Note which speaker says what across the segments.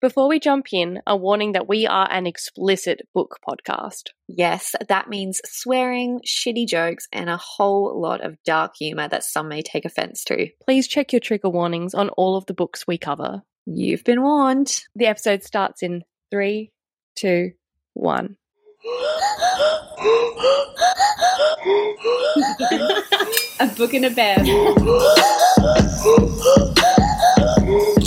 Speaker 1: Before we jump in, a warning that we are an explicit book podcast.
Speaker 2: Yes, that means swearing, shitty jokes, and a whole lot of dark humour that some may take offence to.
Speaker 1: Please check your trigger warnings on all of the books we cover.
Speaker 2: You've been warned.
Speaker 1: The episode starts in three, two, one.
Speaker 2: a book and a bear.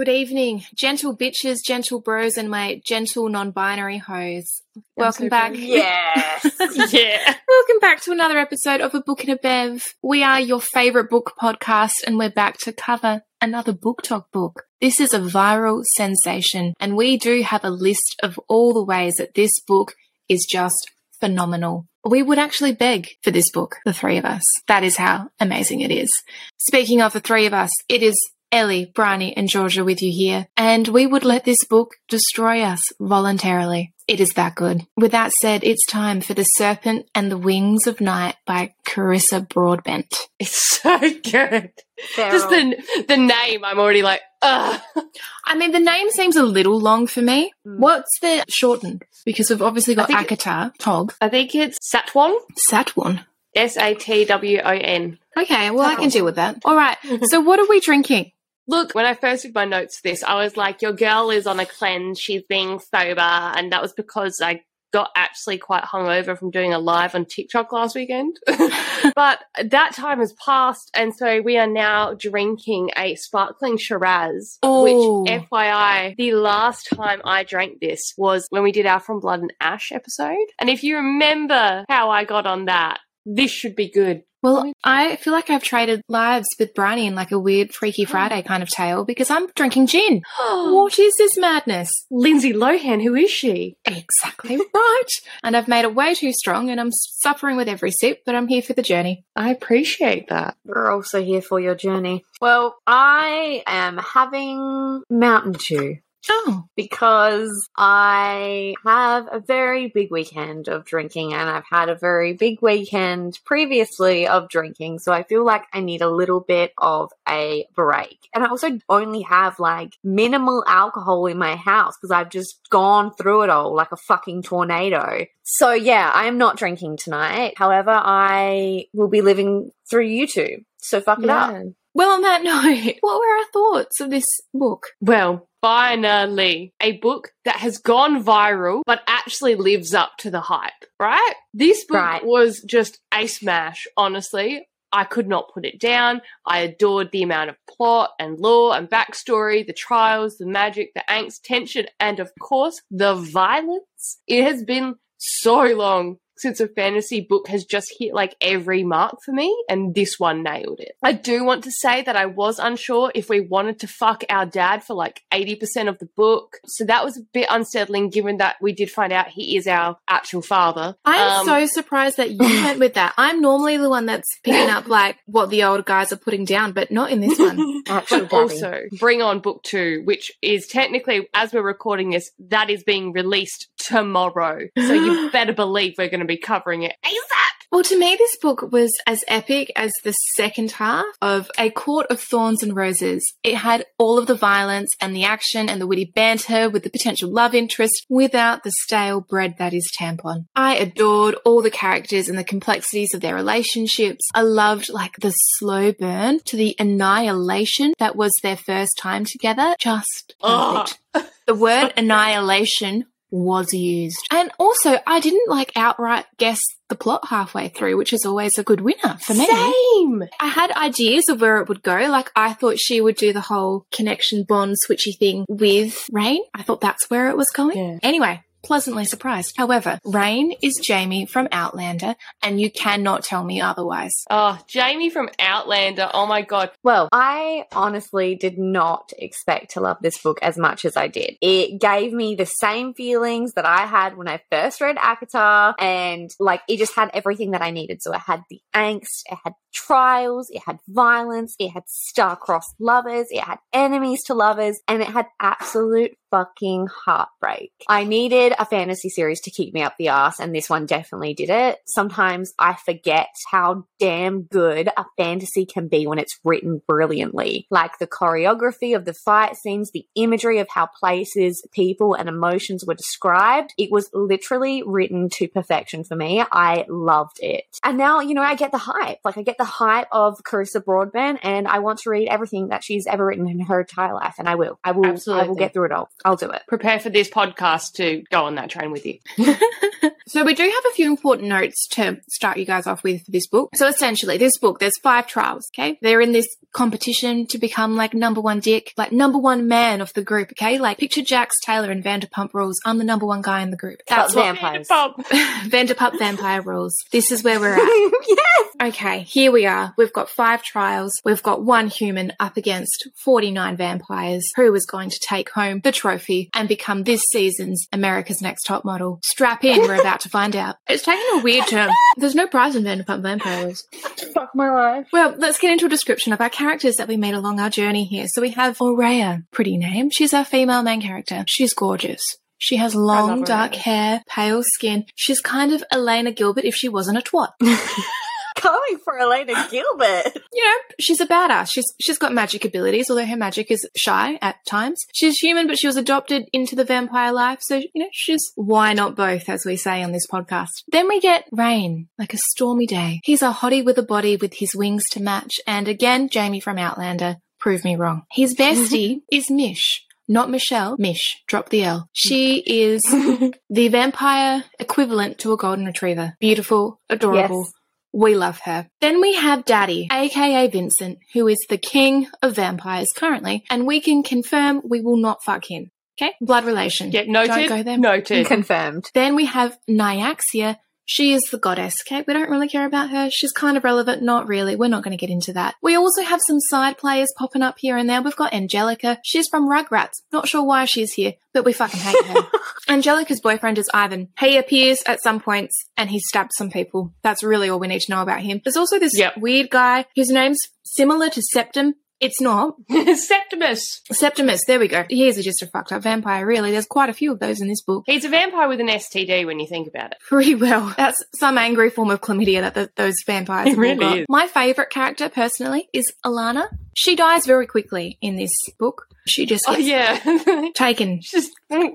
Speaker 3: Good evening, gentle bitches, gentle bros, and my gentle non binary hoes. Welcome
Speaker 1: so
Speaker 3: back.
Speaker 1: sorry.
Speaker 2: Yes.
Speaker 1: yeah.
Speaker 3: Welcome back to another episode of A Book and a Bev. We are your favourite book podcast, and we're back to cover another BookTok book. This is a viral sensation, and we do have a list of all the ways that this book is just phenomenal. We would actually beg for this book, the three of us. That is how amazing it is. Speaking of the three of us, it is Ellie, Bryony, and Georgia with you here, and we would let this book destroy us voluntarily. It is that good. With that said, it's time for The Serpent and the Wings of Night by Carissa Broadbent.
Speaker 1: It's so good. Just the the name, I'm already like, ugh.
Speaker 3: I mean, the name seems a little long for me.
Speaker 2: Mm.
Speaker 3: What's the shortened? Because we've obviously got
Speaker 1: I think
Speaker 3: ACOTAR, Tog,
Speaker 1: I think it's Satwon.
Speaker 3: Satwon.
Speaker 1: S A T W O N.
Speaker 3: Okay, well, I can deal with that. All right, so what are we drinking?
Speaker 1: Look, when I first did my notes for this, I was like, your girl is on a cleanse. She's being sober. And that was because I got actually quite hungover from doing a live on TikTok last weekend. but that time has passed. And so we are now drinking a sparkling Shiraz,
Speaker 3: Ooh.
Speaker 1: which FYI, the last time I drank this was when we did our From Blood and Ash episode. And if you remember how I got on that, this should be good.
Speaker 3: Well, I feel like I've traded lives with Bryony in like a weird Freaky oh. Friday kind of tale because I'm drinking gin. What is this madness?
Speaker 1: Lindsay Lohan, who is she?
Speaker 3: Exactly right. And I've made it way too strong and I'm suffering with every sip, but I'm here for the journey.
Speaker 1: I appreciate that.
Speaker 2: We're also here for your journey. Well, I am having Mountain Dew.
Speaker 3: Oh,
Speaker 2: because I have a very big weekend of drinking and I've had a very big weekend previously of drinking. So I feel like I need a little bit of a break. And I also only have like minimal alcohol in my house because I've just gone through it all like a fucking tornado. So yeah, I am not drinking tonight. However, I will be living through YouTube. So fuck it up.
Speaker 3: Well, on that note, what were our thoughts of this book?
Speaker 1: Well, finally, a book that has gone viral but actually lives up to the hype, right? This book
Speaker 2: Right.
Speaker 1: was just a smash, honestly. I could not put it down. I adored the amount of plot and lore and backstory, the trials, the magic, the angst, tension, and of course, the violence. It has been so long since a fantasy book has just hit like every mark for me, and this one nailed it. I do want to say that I was unsure if we wanted to fuck our dad for like 80% of the book. So that was a bit unsettling given that we did find out he is our actual father.
Speaker 3: I'm
Speaker 1: Um,
Speaker 3: so surprised that you went with that. I'm normally the one that's picking up like what the old guys are putting down, but not in this one.
Speaker 2: Actual
Speaker 1: But also, bring on book two, which is technically, as we're recording this, that is being released tomorrow. So you better believe we're going to be covering it ASAP.
Speaker 3: Well, to me, this book was as epic as the second half of A Court of Thorns and Roses. It had all of the violence and the action and the witty banter with the potential love interest without the stale bread that is tampon. I adored all the characters and the complexities of their relationships. I loved like the slow burn to the annihilation that was their first time together. Just perfect. The word annihilation was used. And also, I didn't like outright guess the plot halfway through, which is always a good winner for me.
Speaker 1: Same.
Speaker 3: I had ideas of where it would go. Like, I thought she would do the whole connection bond switchy thing with Raihn. I thought that's where it was going.
Speaker 1: Yeah.
Speaker 3: Anyway. Pleasantly surprised. However, Raihn is Jamie from Outlander, and you cannot tell me otherwise.
Speaker 1: Oh, Jamie from Outlander. Oh my god.
Speaker 2: Well, I honestly did not expect to love this book as much as I did. It gave me the same feelings that I had when I first read ACOTAR, and like it just had everything that I needed. So it had the angst, it had trials, it had violence, it had star-crossed lovers, it had enemies to lovers, and it had absolute fucking heartbreak. I needed a fantasy series to keep me up the ass, and this one definitely did it. Sometimes I forget how damn good a fantasy can be when it's written brilliantly. Like the choreography of the fight scenes, the imagery of how places, people, and emotions were described. It was literally written to perfection for me. I loved it. And now, you know, I get the hype. Like, I get the hype of Carissa Broadbent, and I want to read everything that she's ever written in her entire life, and I will. I will. I will get through it all. I'll do it.
Speaker 1: Prepare for this podcast to go on that train with you.
Speaker 3: So we do have a few important notes to start you guys off with for this book. So essentially, this book, there's five trials, okay? They're in this competition to become like number one dick, like number one man of the group, okay? Like picture Jax Taylor and Vanderpump Rules. I'm the number one guy in the group. That's
Speaker 2: But
Speaker 3: what
Speaker 2: vampires.
Speaker 3: Vanderpump Vampire Rules. This is where we're at.
Speaker 2: yes.
Speaker 3: Okay, here we are. We've got five trials. We've got one human up against 49 vampires. Who is going to take home the trophy and become this season's America's Next Top Model? Strap in, we're about to find out. It's taking a weird turn. There's no prize in Vanderpump Vampires.
Speaker 2: Fuck my life.
Speaker 3: Well, let's get into a description of our characters that we meet along our journey here. So we have Aurea, pretty name. She's our female main character. She's gorgeous. She has long, dark hair, pale skin. She's kind of Elena Gilbert if she wasn't a twat.
Speaker 2: Coming for Elena Gilbert.
Speaker 3: you know, she's a badass. She's she's got magic abilities, although her magic is shy at times. She's human, but she was adopted into the vampire life, so you know, she's why not both, as we say on this podcast. Then we get Raihn, like a stormy day. He's a hottie with a body with his wings to match, and again, Jamie from Outlander, prove me wrong. His bestie is Mish. Not Michelle, Mish. Drop the L. She is the vampire equivalent to a golden retriever. Beautiful, adorable,
Speaker 2: Yes.
Speaker 3: We love her. Then we have Daddy, aka Vincent, who is the king of vampires currently, and we can confirm we will not fuck him. Okay? Blood relation.
Speaker 1: Yeah, noted.
Speaker 3: Don't go there.
Speaker 1: Noted.
Speaker 2: Confirmed.
Speaker 3: Then we have Nyaxia. She is the goddess, okay? We don't really care about her. She's kind of relevant. Not really. We're not going to get into that. We also have some side players popping up here and there. We've got Angelica. She's from Rugrats. Not sure why she's here, but we fucking hate her. Angelica's boyfriend is Ivan. He appears at some points and he stabs some people. That's really all we need to know about him. There's also this
Speaker 1: Yep.
Speaker 3: weird guy. His name's similar to Septum. It's not.
Speaker 1: Septimus.
Speaker 3: Septimus, there we go. He is just a fucked up vampire, really. There's quite a few of those in this book.
Speaker 1: He's a vampire with an STD when you think about it.
Speaker 3: Pretty well. That's some angry form of chlamydia that the, those vampires
Speaker 1: It
Speaker 3: have all
Speaker 1: really
Speaker 3: got.
Speaker 1: is.
Speaker 3: My favourite character, personally, is Alana. She dies very quickly in this book. She just
Speaker 1: Oh yeah.
Speaker 3: taken.
Speaker 1: Just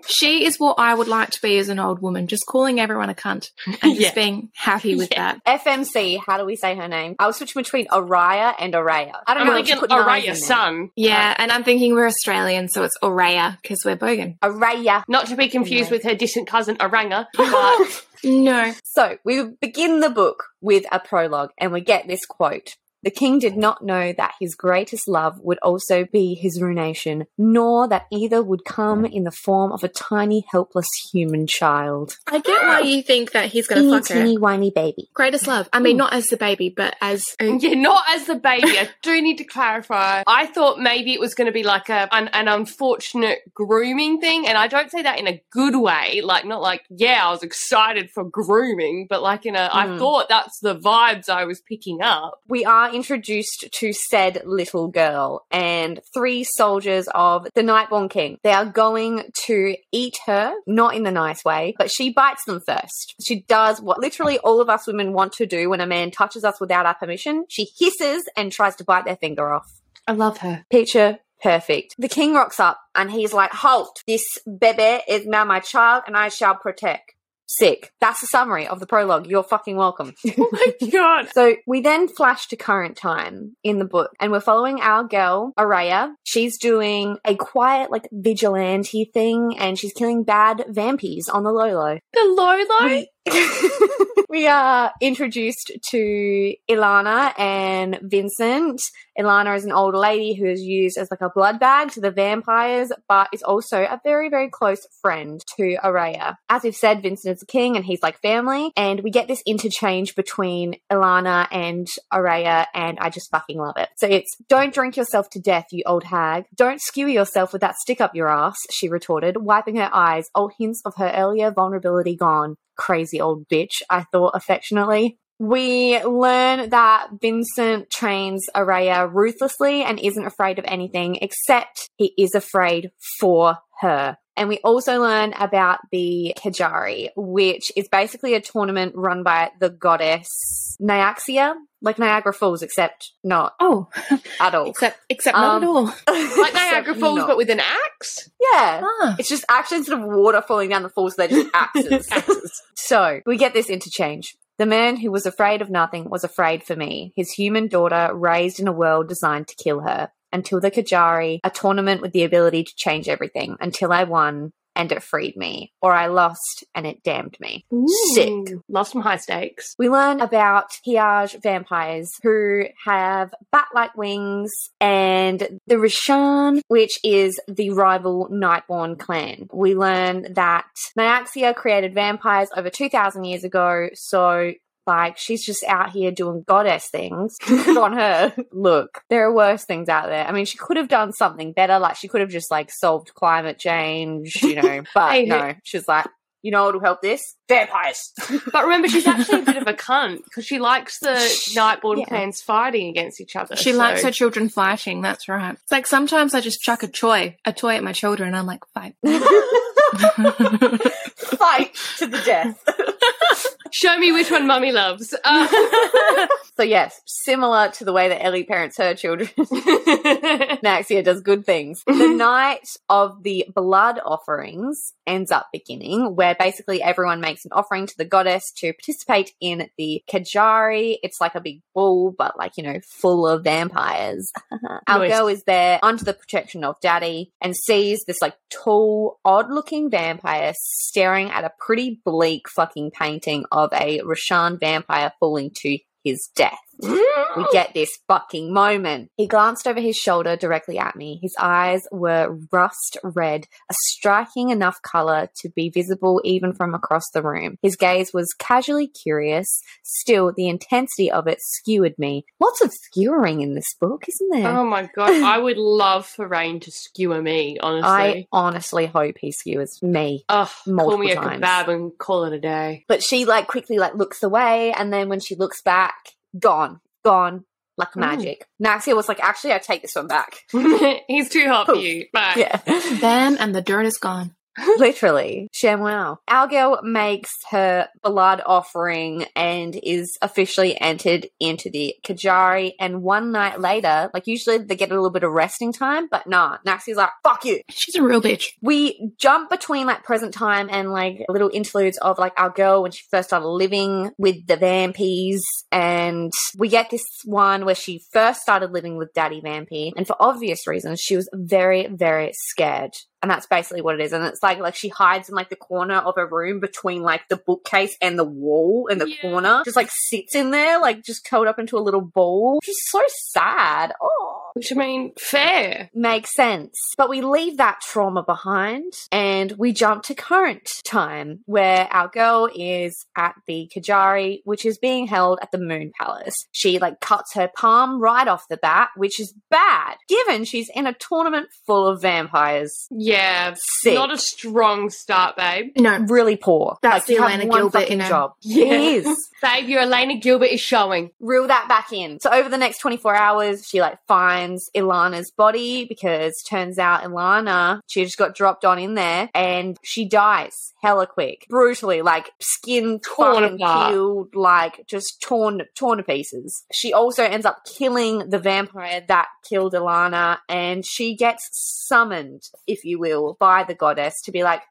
Speaker 3: She is what I would like to be as an old woman, just calling everyone a cunt and just
Speaker 1: Yeah.
Speaker 3: being happy with
Speaker 1: Yeah.
Speaker 3: that.
Speaker 2: FMC, how do we say her name? I was switching between Araya and Araya. I don't
Speaker 1: I'm
Speaker 2: know.
Speaker 1: thinking
Speaker 2: just put an eyes in
Speaker 1: Araya's son.
Speaker 3: Yeah, and I'm thinking we're Australian, so it's Aurea because we're bogan.
Speaker 2: Araya.
Speaker 1: Not to be confused
Speaker 2: Anyway.
Speaker 1: with her distant cousin Aranga, but
Speaker 3: No.
Speaker 2: So we begin the book with a prologue and we get this quote. The king did not know that his greatest love would also be his ruination, nor that either would come in the form of a tiny, helpless human child.
Speaker 3: I get why you think that he's going to
Speaker 2: Teeny,
Speaker 3: fuck her.
Speaker 2: teeny, whiny baby.
Speaker 3: Greatest love. I mean, not as the baby, but as a
Speaker 1: yeah, not as the baby. I do need to clarify. I thought maybe it was going to be like a an, an unfortunate grooming thing, and I don't say that in a good way. Like not like yeah, I was excited for grooming, but like in a I
Speaker 2: Mm.
Speaker 1: thought that's the vibes I was picking up.
Speaker 2: We are introduced to said little girl and three soldiers of the Nightborn King. They are going to eat her, not in the nice way, but she bites them first. She does what literally all of us women want to do when a man touches us without our permission. She hisses and tries to bite their finger off.
Speaker 3: I love her.
Speaker 2: Picture perfect. The king rocks up and he's like, Halt! This bebe is now my child and I shall protect. Sick. That's the summary of the prologue. You're fucking welcome.
Speaker 1: Oh my god.
Speaker 2: So we then flash to current time in the book, and we're following our girl, Araya. She's doing a quiet, like, vigilante thing, and she's killing bad vampires on the low low.
Speaker 1: The Lolo.
Speaker 2: We are introduced to Ilana and Vincent. Ilana is an old lady who is used as like a blood bag to the vampires, but is also a very, very close friend to Araya. As we've said, Vincent is a king and he's like family, and we get this interchange between Ilana and Araya, and I just fucking love it. So it's don't drink yourself to death, you old hag. Don't skewer yourself with that stick up your ass, she retorted, wiping her eyes, all hints of her earlier vulnerability gone crazy old bitch, I thought affectionately. We learn that Vincent trains Araya ruthlessly and isn't afraid of anything except he is afraid for her. And we also learn about the Kejari, which is basically a tournament run by the goddess Nyaxia, like Niagara Falls, except not
Speaker 3: Oh,
Speaker 2: at all.
Speaker 3: except except not at
Speaker 2: Um,
Speaker 3: all.
Speaker 1: Like Niagara Falls,
Speaker 2: not.
Speaker 1: but with an axe.
Speaker 2: yeah.
Speaker 3: Ah.
Speaker 2: It's just actually instead of water falling down the falls, they're just axes. so we get this interchange. The man who was afraid of nothing was afraid for me, his human daughter raised in a world designed to kill her. Until the Kejari, a tournament with the ability to change everything, until I won and it freed me, or I lost and it damned me. Sick.
Speaker 1: Ooh, Love some high stakes.
Speaker 2: We learn about Hiaj vampires who have bat-like wings and the Rishan, which is the rival Nightborn clan. We learn that Nyaxia created vampires over 2,000 years ago, so like she's just out here doing goddess things. Good on her. Look, there are worse things out there. I mean, she could have done something better. Like she could have just like solved climate change, you know. But
Speaker 1: Hey,
Speaker 2: no, she's like, you know what will help this? Vampires.
Speaker 1: But remember, she's actually a bit of a cunt because she likes the Nightborn
Speaker 2: Yeah.
Speaker 1: clans fighting against each other.
Speaker 3: She
Speaker 1: so-
Speaker 3: likes her children fighting. That's right. It's like sometimes I just chuck a toy, a toy at my children, and I'm like, fight.
Speaker 2: Fight to the death.
Speaker 1: Show me which one mummy loves. Uh,
Speaker 2: so yes, similar to the way that Ellie parents her children, Naxia does good things. The night of the blood offerings ends up beginning, where basically everyone makes an offering to the goddess to participate in the Kejari. It's like a big ball, but like, you know, full of vampires. Our
Speaker 1: Nice.
Speaker 2: girl is there under the protection of daddy and sees this like tall, odd looking vampire staring at a pretty bleak fucking painting of a Rishan vampire falling to his death. We get this fucking moment. He glanced over his shoulder directly at me. His eyes were rust red, a striking enough color to be visible even from across the room. His gaze was casually curious. Still, the intensity of it skewered me. Lots of skewering in this book, isn't there?
Speaker 1: oh my god, I would love for Raihn to skewer me, honestly.
Speaker 2: I
Speaker 1: honestly.
Speaker 2: hope he skewers me.
Speaker 1: Ugh, call me a
Speaker 2: times.
Speaker 1: kebab and call it a day.
Speaker 2: But she like quickly like looks away, and then when she looks back, gone, gone like
Speaker 1: Mm.
Speaker 2: magic. Naxia was like, actually, I take this one back.
Speaker 1: He's too hot for you. Bye.
Speaker 2: Yeah.
Speaker 3: Bam, and the dirt is gone.
Speaker 2: Literally, ShamWow. Our girl makes her blood offering and is officially entered into the Kejari. And one night later, like usually they get a little bit of resting time, but nah, Naxi's like, fuck you.
Speaker 3: She's a real bitch.
Speaker 2: We jump between like present time and like little interludes of like our girl when she first started living with the vampies. And we get this one where she first started living with Daddy Vampy. And for obvious reasons, she was very, very scared. And that's basically what it is. And it's like like she hides in like the corner of a room between like the bookcase and the wall in the
Speaker 1: Yeah.
Speaker 2: corner. Just like sits in there, like just curled up into a little ball. She's so sad. Oh
Speaker 1: Which I mean, fair.
Speaker 2: makes sense. But we leave that trauma behind and we jump to current time where our girl is at the Kejari, which is being held at the Moon Palace. She like cuts her palm right off the bat, which is bad given she's in a tournament full of vampires.
Speaker 1: Yeah,
Speaker 2: Sick.
Speaker 1: not a strong start, babe.
Speaker 3: No,
Speaker 2: Really poor.
Speaker 3: That's
Speaker 2: like,
Speaker 3: the Elena Gilbert
Speaker 2: fucking
Speaker 3: in her.
Speaker 2: job.
Speaker 1: Yeah.
Speaker 2: It is.
Speaker 1: Babe, your Elena Gilbert is showing.
Speaker 2: reel that back in. So over the next 24 hours, she like finds Ilana's body because turns out Ilana, she just got dropped on in there and she dies hella quick, brutally, like skin
Speaker 1: Torn
Speaker 2: peeled, like just torn, torn to pieces. She also ends up killing the vampire that killed Ilana and she gets summoned, if you will, by the goddess to be like,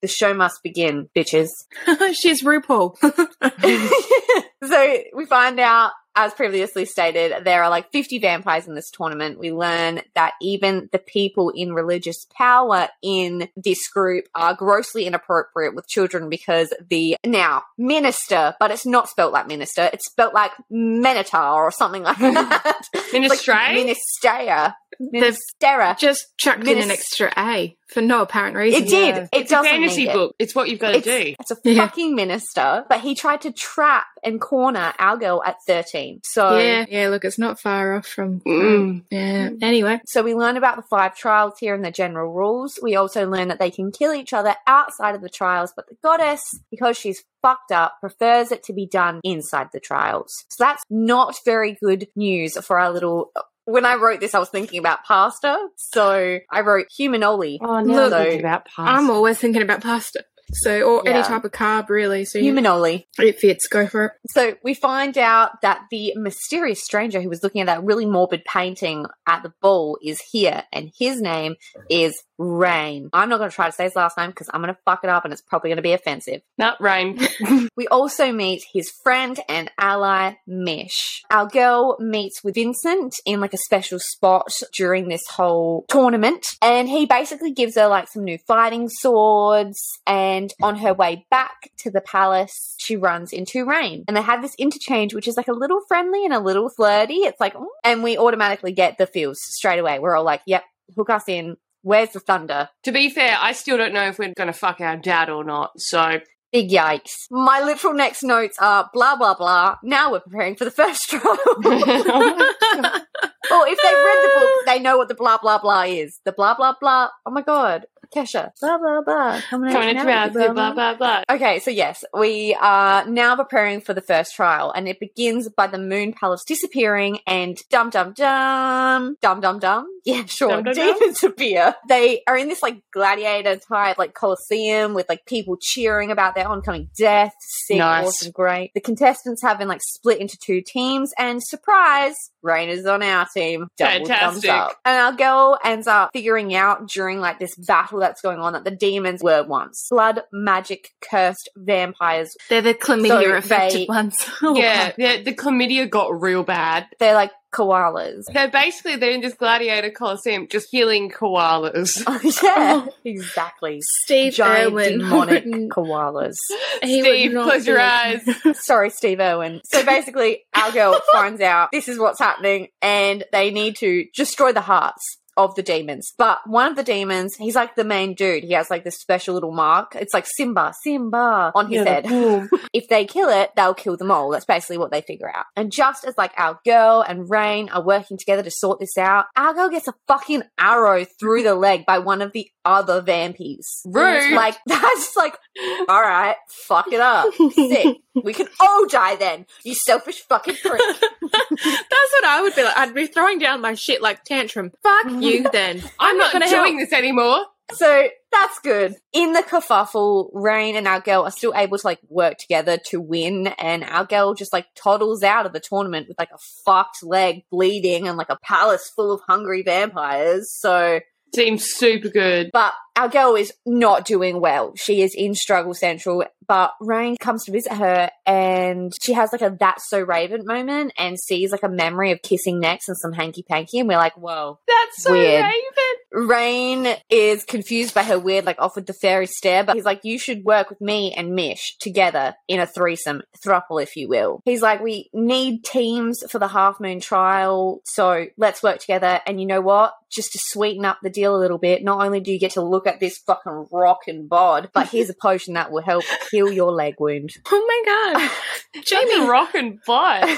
Speaker 2: the show must begin, bitches.
Speaker 3: she's RuPaul.
Speaker 2: so we find out, as previously stated, there are like 50 vampires in this tournament. We learn that even the people in religious power in this group are grossly inappropriate with children because the now minister, but it's not spelt like minister, it's spelt like Minotaur or something like that. It's like? Ministera. Ministera.
Speaker 3: Just chucked in an extra A for no apparent reason.
Speaker 2: It did.
Speaker 1: Yeah.
Speaker 2: It
Speaker 1: it's a
Speaker 2: doesn't
Speaker 1: fantasy
Speaker 2: need it.
Speaker 1: book. It's what you've got to
Speaker 2: It's,
Speaker 1: do.
Speaker 2: it's a
Speaker 3: Yeah.
Speaker 2: fucking minister, but he tried to trap and corner our girl at 13. So
Speaker 3: Yeah, yeah, look, it's not far off from.
Speaker 1: Mm.
Speaker 3: Yeah. Anyway,
Speaker 2: So we learn about the five trials here and the general rules. We also learn that they can kill each other outside of the trials, but the goddess, because she's fucked up, prefers it to be done inside the trials. So that's not very good news for our little when I wrote this, I was thinking about pasta. So I wrote humanoli.
Speaker 1: Oh,
Speaker 3: no,
Speaker 2: So-
Speaker 1: about pasta.
Speaker 3: I'm always thinking about pasta. So, or any type of carb, really. So, you,
Speaker 2: Humanoli.
Speaker 3: it fits. Go for it.
Speaker 2: So we find out that the mysterious stranger who was looking at that really morbid painting at the ball is here, and his name is Raihn. I'm not going to try to say his last name because I'm going to fuck it up and it's probably going to be offensive.
Speaker 1: Not rain.
Speaker 2: We also meet his friend and ally, Mish. Our girl meets with Vincent in like a special spot during this whole tournament, and he basically gives her like some new fighting swords. And on her way back to the palace, she runs into Raihn, and they have this interchange, which is like a little friendly and a little flirty. It's like, "Mm," and we automatically get the feels straight away. We're all like, "Yep, hook us in." Where's the thunder?
Speaker 1: to be fair, I still don't know if we're going to fuck our dad or not. So
Speaker 2: Big yikes. My literal next notes are blah, blah, blah. Now we're preparing for the first trial. well, if they've read the book, they know what the blah, blah, blah is. The blah, blah, blah. Oh my God. Kesha. Blah, blah, blah. Coming,
Speaker 1: coming into blah blah blah blah.
Speaker 2: Okay, so yes, we are now preparing for the first trial, and it begins by the Moon Palace disappearing and dum dum dum dum dum dum. Yeah, sure. Demons appear. They are in this like gladiator type like coliseum with like people cheering about their oncoming death. Sick,
Speaker 1: Nice.
Speaker 2: awesome, great. The contestants have been like split into two teams, and surprise, Raihn is on our team. Double thumbs
Speaker 1: Fantastic.
Speaker 2: up. And our girl ends up figuring out during like this battle that's going on that the demons were once blood magic cursed vampires.
Speaker 3: They're the chlamydia
Speaker 2: So
Speaker 3: affected
Speaker 2: they-
Speaker 3: ones.
Speaker 1: Yeah, the, the chlamydia got real bad.
Speaker 2: They're like koalas.
Speaker 1: They're basically they're in this gladiator coliseum just healing koalas.
Speaker 2: Oh, yeah, oh. exactly.
Speaker 3: Steve
Speaker 2: Giant
Speaker 3: Irwin.
Speaker 2: demonic koalas.
Speaker 3: he would
Speaker 1: Steve,
Speaker 3: not
Speaker 1: close your eyes.
Speaker 2: Sorry, Steve Irwin. So basically, our girl finds out this is what's happening, and they need to destroy the hearts of the demons. But one of the demons, he's like the main dude. He has like this special little mark. It's like Simba, Simba on his
Speaker 1: Yeah,
Speaker 2: head. if they kill it, they'll kill them all. That's basically what they figure out. And just as like our girl and Raihn are working together to sort this out, our girl gets a fucking arrow through the leg by one of the other vampies.
Speaker 1: Rude.
Speaker 2: Like that's like, all right, fuck it up. Sick. We can all die then. You selfish fucking prick.
Speaker 3: That's what I would be like. I'd be throwing down my shit like tantrum. Fuck mm. You then.
Speaker 1: I'm not
Speaker 3: gonna
Speaker 1: doing
Speaker 3: help.
Speaker 1: this anymore.
Speaker 2: So that's good. In the kerfuffle, Raihn and our girl are still able to like work together to win, and our girl just like toddles out of the tournament with like a fucked leg bleeding and like a palace full of hungry vampires. So,
Speaker 1: Seems super good.
Speaker 2: but our girl is not doing well. She is in struggle central, but Raihn comes to visit her and she has like a that's so Raven moment and sees like a memory of kissing necks and some hanky panky, and we're like, whoa.
Speaker 1: That's so
Speaker 2: Weird.
Speaker 1: Raven.
Speaker 2: Raihn is confused by her weird, like, offered the fairy stare, but he's like, you should work with me and Mish together in a threesome, thruple, if you will. He's like, we need teams for the half moon trial, so let's work together. And you know what? Just to sweeten up the deal a little bit, not only do you get to look at this fucking rock and bod, but here's a potion that will help heal your leg wound.
Speaker 3: Oh my god.
Speaker 1: Jamie
Speaker 3: Jamie.
Speaker 1: rockin' butt.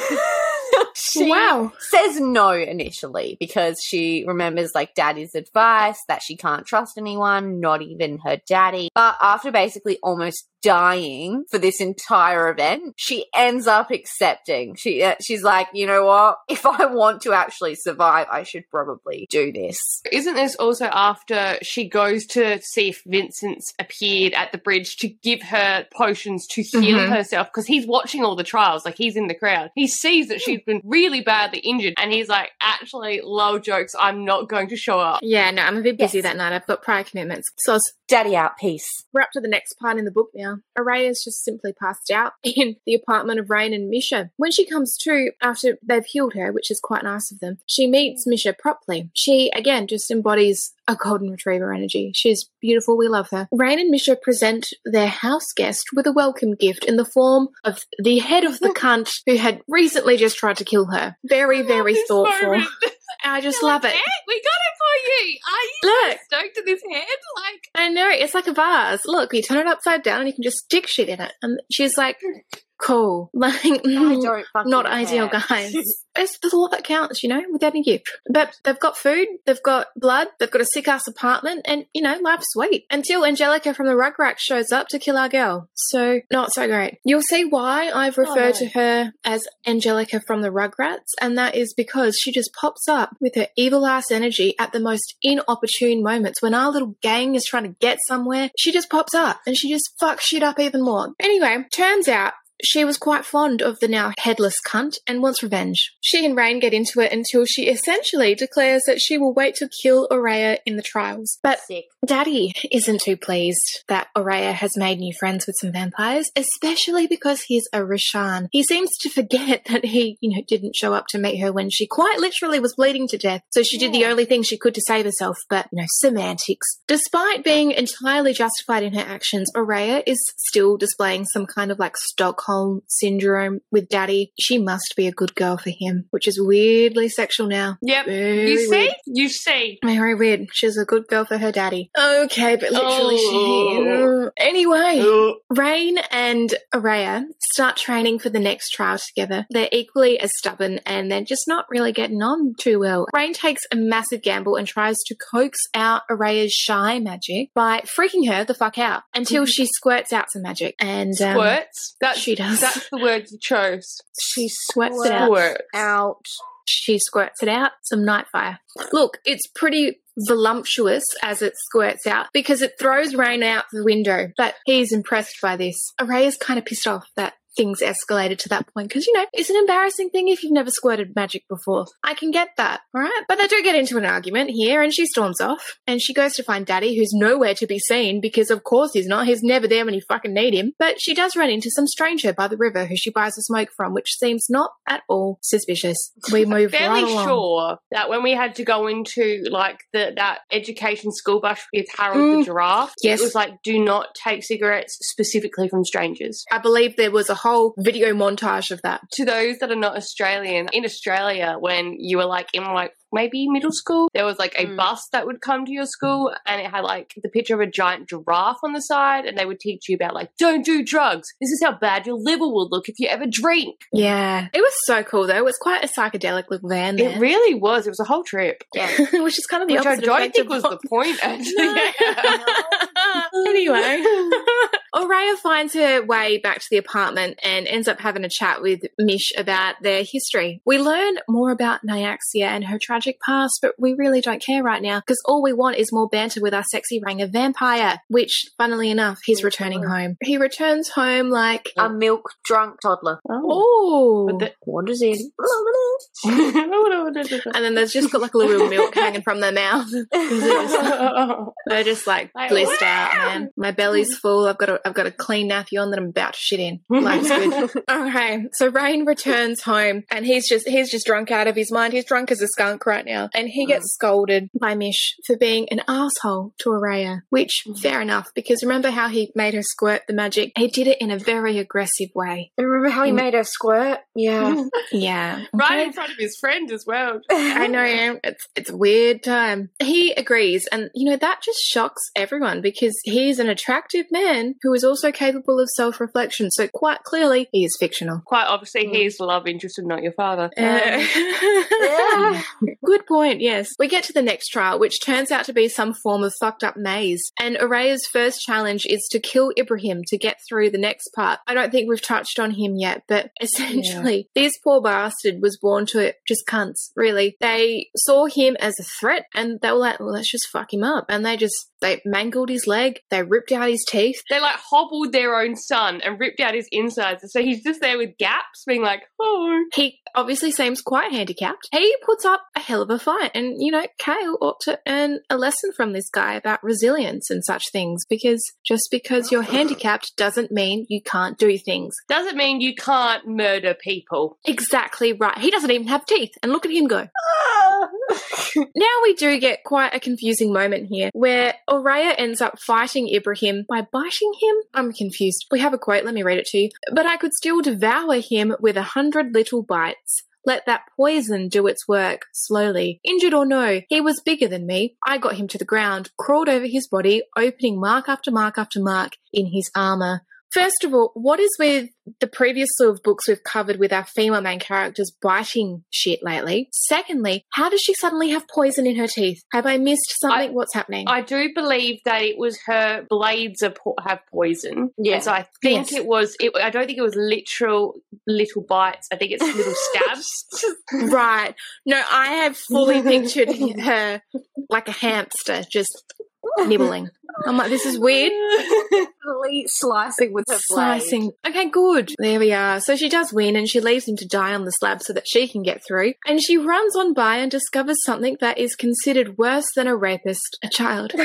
Speaker 2: She
Speaker 3: Wow.
Speaker 2: says no initially because she remembers like daddy's advice that she can't trust anyone, not even her daddy. But after basically almost dying for this entire event, she ends up accepting. She uh, she's like, you know what? If I want to actually survive, I should probably do this.
Speaker 1: Isn't this also after she goes to see if Vincent's appeared at the bridge to give her potions to heal
Speaker 3: Mhm.
Speaker 1: herself? Because he's watching all the trials, like he's in the crowd. He sees that she's been really badly injured, and he's like, "Actually, low jokes. I'm not going to show up."
Speaker 3: Yeah, no, I'm a bit busy
Speaker 2: Yes.
Speaker 3: that night. I've got prior commitments. So
Speaker 2: Daddy out, peace.
Speaker 3: we're up to the next part in the book now. Araya's just simply passed out in the apartment of Raihn and Misha. When she comes to after they've healed her, which is quite nice of them, she meets Misha properly. She again just embodies a golden retriever energy. She's beautiful. We love her. Raihn and Misha present their house guest with a welcome gift in the form of the head of the cunt who had recently just tried to kill her. Very, very thoughtful.
Speaker 1: moment.
Speaker 3: I just love
Speaker 1: like,
Speaker 3: it.
Speaker 1: "Eh, we got you. Are you
Speaker 3: Look.
Speaker 1: stoked to this head? Like,
Speaker 3: I know, it's like a vase. Look, you turn it upside down and you can just stick shit in it. And she's like, cool. Like,
Speaker 2: mm, fucking
Speaker 3: not
Speaker 2: care.
Speaker 3: ideal, guys. It's the law that counts, you know, without a gift. But they've got food, they've got blood, they've got a sick ass apartment, and, you know, life's sweet. Until Angelica from the Rugrats shows up to kill our girl. So, not so great. You'll see why I've oh, referred
Speaker 1: no.
Speaker 3: to her as Angelica from the Rugrats, and that is because she just pops up with her evil ass energy at the most inopportune moments. When our little gang is trying to get somewhere, she just pops up and she just fucks shit up even more. Anyway, turns out she was quite fond of the now headless cunt and wants revenge. She and Raihn get into it until she essentially declares that she will wait to kill Aurea in the trials. But
Speaker 2: Sick.
Speaker 3: Daddy isn't too pleased that Aurea has made new friends with some vampires, especially because he's a Rishan. He seems to forget that he, you know, didn't show up to meet her when she quite literally was bleeding to death. So she did the only thing she could to save herself, but, you know, semantics. Despite being entirely justified in her actions, Aurea is still displaying some kind of like Stockholm syndrome with Daddy. She must be a good girl for him, which is weirdly sexual now.
Speaker 1: Yep.
Speaker 3: Very
Speaker 1: You see?
Speaker 3: weird.
Speaker 1: You see.
Speaker 3: Very weird. She's a good girl for her daddy. Okay, but literally
Speaker 1: Oh.
Speaker 3: she. Anyway,
Speaker 1: Ugh.
Speaker 3: Raihn and Araya start training for the next trial together. They're equally as stubborn and they're just not really getting on too well. Raihn takes a massive gamble and tries to coax out Araya's shy magic by freaking her the fuck out until she squirts out some magic. And um,
Speaker 1: Squirts. That's
Speaker 3: she does.
Speaker 1: That's the word you chose.
Speaker 3: she squirts it out.
Speaker 2: Out.
Speaker 3: She squirts it out, some night fire. Look, it's pretty voluptuous as it squirts out because it throws Raihn out the window, but he's impressed by this. Array is kind of pissed off that things escalated to that point because, you know, it's an embarrassing thing if you've never squirted magic before. I can get that, all right? But they do get into an argument here and she storms off and she goes to find Daddy, who's nowhere to be seen because, of course, he's not. He's never there when you fucking need him. But she does run into some stranger by the river who she buys a smoke from, which seems not at all suspicious. We move
Speaker 1: Fairly
Speaker 3: right along.
Speaker 1: sure that when we had to go into like the that education school bus with Harold
Speaker 3: Mm.
Speaker 1: the giraffe,
Speaker 3: Yes.
Speaker 1: it was like do not take cigarettes specifically from strangers.
Speaker 3: I believe there was a whole video montage of that.
Speaker 1: To those that are not Australian, in Australia, when you were like in like maybe middle school, there was like a
Speaker 2: Mm.
Speaker 1: bus that would come to your school and it had like the picture of a giant giraffe on the side and they would teach you about like don't do drugs. This is how bad your liver will look if you ever drink.
Speaker 3: Yeah. It was so cool though. It was quite a psychedelic little van there.
Speaker 1: It really was. It was a whole trip.
Speaker 2: Yeah.
Speaker 3: Which is kind of the
Speaker 1: Which I don't think was the point actually.
Speaker 3: anyway, Aurea finds her way back to the apartment and ends up having a chat with Mish about their history. We learn more about Nyaxia and her tragic past, but we really don't care right now because all we want is more banter with our sexy Ranger vampire, which, funnily enough, he's returning home. He returns home like,
Speaker 2: A milk drunk toddler.
Speaker 3: oh.
Speaker 1: But the-
Speaker 2: What is it?
Speaker 3: and then there's just got like a little milk hanging from their mouth. They're just like
Speaker 1: Like,
Speaker 3: blissed out, man. My belly's full. I've got a I've got a clean nappy on that I'm about to shit in. Life's good. okay, so Raihn returns home and he's just he's just drunk out of his mind. He's drunk as a skunk right now, and he gets scolded by Mish for being an asshole to Araya. Which fair enough, because remember how he made her squirt the magic? He did it in a very aggressive way.
Speaker 2: Remember how he
Speaker 3: Mm.
Speaker 2: made her squirt? Yeah.
Speaker 3: Yeah,
Speaker 1: right in front of his friend as well.
Speaker 3: I know it's it's a weird time. He agrees, and you know that just shocks everyone because he's an attractive man who is also capable of self-reflection. So quite clearly, he is fictional.
Speaker 1: Quite obviously, he's the love interest and not your father.
Speaker 3: Uh,
Speaker 2: Yeah.
Speaker 3: Good point, yes. We get to the next trial, which turns out to be some form of fucked up maze. And Araya's first challenge is to kill Ibrihim to get through the next part. I don't think we've touched on him yet, but essentially, this poor bastard was born to it. Just cunts, really. They saw him as a threat and they were like, well, let's just fuck him up. And they just, they mangled his leg, they ripped out his teeth.
Speaker 1: They like hobbled their own son and ripped out his insides. So he's just there with gaps, being like, oh.
Speaker 3: He obviously seems quite handicapped. He puts up a hell of a fight. And, you know, Kale ought to earn a lesson from this guy about resilience and such things because just because you're handicapped doesn't mean you can't do things.
Speaker 1: Doesn't mean you can't murder people.
Speaker 3: Exactly right. He doesn't even have teeth. And look at him go. Ah! Now we do get quite a confusing moment here where Aurea ends up fighting Ibrihim by biting him. I'm confused. We have a quote, let me read it to you. But I could still devour him with a hundred little bites. Let that poison do its work, slowly. Injured or no, he was bigger than me. I got him to the ground, crawled over his body, opening mark after mark after mark in his armor. First of all, what is with the previous slew of books we've covered with our female main characters biting shit lately? Secondly, how does she suddenly have poison in her teeth? Have I missed something?
Speaker 1: I-
Speaker 3: What's happening?
Speaker 1: I do believe that it was her blades po- have poison. Yes, I think
Speaker 3: Yes.
Speaker 1: it was. It, I don't think it was literal little bites. I think it's little stabs.
Speaker 3: right. No, I have fully pictured her like a hamster just nibbling. I'm like, this is weird.
Speaker 2: Slicing with her blade.
Speaker 3: Slicing. Okay, good. There we are. So she does win and she leaves him to die on the slab so that she can get through. And she runs on by and discovers something that is considered worse than a rapist, a child.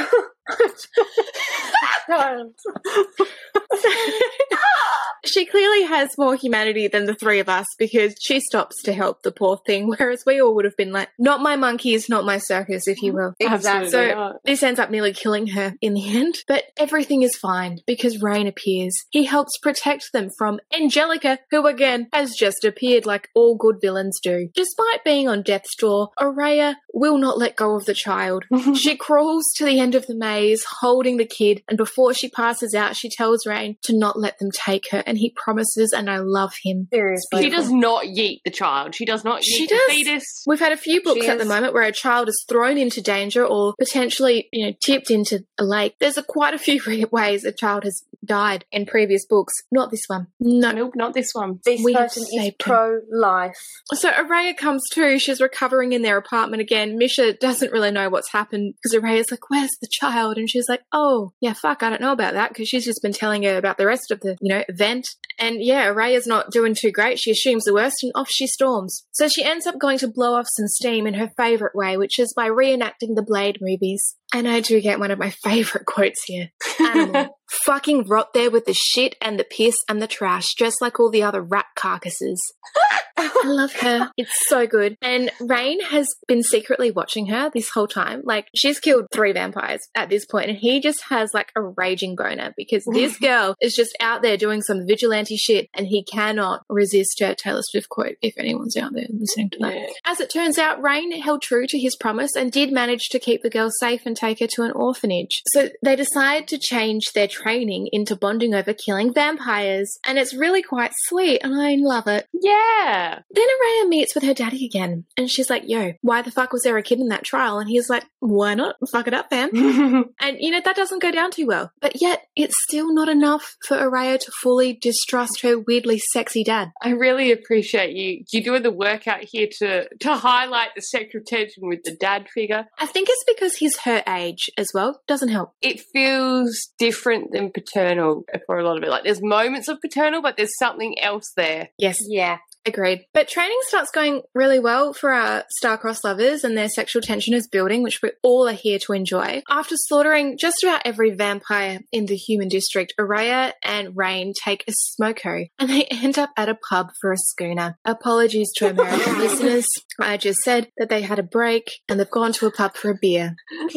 Speaker 3: she clearly has more humanity than the three of us because she stops to help the poor thing, whereas we all would have been like, not my monkeys, not my circus, if you will.
Speaker 2: Exactly.
Speaker 3: So
Speaker 1: not.
Speaker 3: this ends up nearly killing her in the end, but everything is fine because Raihn appears. He helps protect them from Angelica, who again has just appeared like all good villains do. Despite being on death's door, Araya will not let go of the child. she crawls to the end of the maze, holding the kid, and before she passes out, she tells Raihn to not let them take her, and he promises, and I love him.
Speaker 2: Seriously.
Speaker 1: She does not yeet the child. She does not yeet
Speaker 3: She
Speaker 1: the
Speaker 3: does.
Speaker 1: fetus.
Speaker 3: We've had a few books
Speaker 2: She
Speaker 3: at the moment where a child is thrown into danger or potentially, you know, tipped into a lake. There's a, quite a few ways a child has died in previous books. Not this one. No.
Speaker 1: Nope, not this one.
Speaker 2: This
Speaker 3: We have
Speaker 2: person is pro-life.
Speaker 3: So Araya comes to. She's recovering in their apartment again. Misha doesn't really know what's happened because Araya's like, "Where's the child?" And she's like, "Oh, yeah, fuck, I don't know about that," because she's just been telling her about the rest of the, you know, event. And yeah, Araya's not doing too great. She assumes the worst, and off she storms. So she ends up going to blow off some steam in her favorite way, which is by reenacting the Blade movies. And I do get one of my favorite quotes here. Animal. Fucking rot there with the shit and the piss and the trash, just like all the other rat carcasses. I love her. It's so good. And Raihn has been secretly watching her this whole time. Like, she's killed three vampires at this point, and he just has like a raging boner because this girl is just out there doing some vigilante shit, and he cannot resist her Taylor Swift quote if anyone's out there listening to that.
Speaker 1: Yeah.
Speaker 3: As it turns out, Raihn held true to his promise and did manage to keep the girl safe and take her to an orphanage. So they decide to change their training into bonding over killing vampires, and it's really quite sweet, and I love it.
Speaker 1: Yeah.
Speaker 3: Then Araya meets with her daddy again, and she's like, Yo, why the fuck was there a kid in that trial? And he's like, Why not? Fuck it up, fam. And you know, that doesn't go down too well. But yet, it's still not enough for Araya to fully distrust her weirdly sexy dad.
Speaker 1: I really appreciate you you doing the work out here to to highlight the sexual tension with the dad figure.
Speaker 3: I think it's because he's her age as well. Doesn't help.
Speaker 1: It feels different than paternal for a lot of it. Like there's moments of paternal, but there's something else there.
Speaker 3: Yes,
Speaker 2: Yeah.
Speaker 3: Agreed. But training starts going really well for our star-crossed lovers and their sexual tension is building, which we all are here to enjoy. After slaughtering just about every vampire in the human district, Araya and Raihn take a smoko and they end up at a pub for a schooner. Apologies to American listeners. I just said that they had a break and they've gone to a pub for a beer.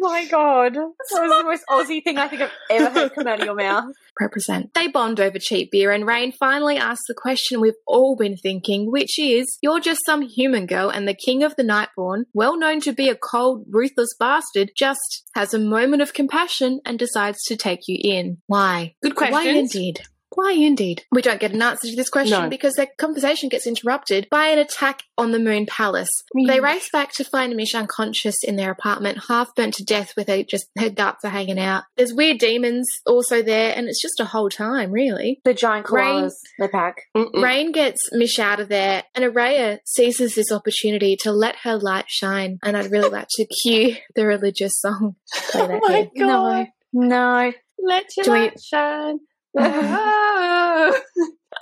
Speaker 2: my god. That was the most Aussie thing I think I've ever heard come out of your mouth.
Speaker 3: represent. They bond over cheap beer, and Raihn finally asks the question we've all been thinking, which is You're just some human girl, and the king of the Nightborn, well known to be a cold, ruthless bastard, just has a moment of compassion and decides to take you in. Why?
Speaker 1: Good
Speaker 3: question.
Speaker 1: Why
Speaker 3: indeed? Why indeed? We don't get an answer to this question
Speaker 1: No.
Speaker 3: because their conversation gets interrupted by an attack on the Moon Palace. They race back to find Mish unconscious in their apartment, half burnt to death with her just her guts are hanging out. There's weird demons also there, and it's just a whole time, really.
Speaker 2: The giant
Speaker 3: Raihn-
Speaker 2: koalas they pack.
Speaker 1: Mm-mm.
Speaker 3: Raihn gets Mish out of there, and Araya seizes this opportunity to let her light shine. And I'd really like to cue the religious song. Play oh that
Speaker 1: Oh my
Speaker 3: here.
Speaker 1: god.
Speaker 2: No.
Speaker 1: Let your
Speaker 3: Do we-
Speaker 1: light shine. Oh.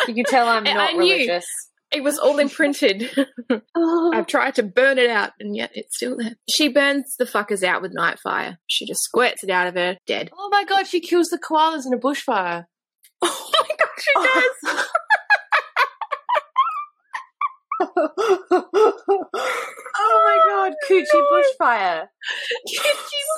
Speaker 2: You can tell I'm not
Speaker 3: I knew.
Speaker 2: religious.
Speaker 3: It was all imprinted. I've tried to burn it out, and yet it's still there. She burns the fuckers out with night fire. She just squirts it out of her, dead.
Speaker 1: Oh my god, she kills the koalas in a bushfire.
Speaker 3: Oh my god, she oh. does!
Speaker 2: Oh my oh, god, coochie bushfire.
Speaker 3: Coochie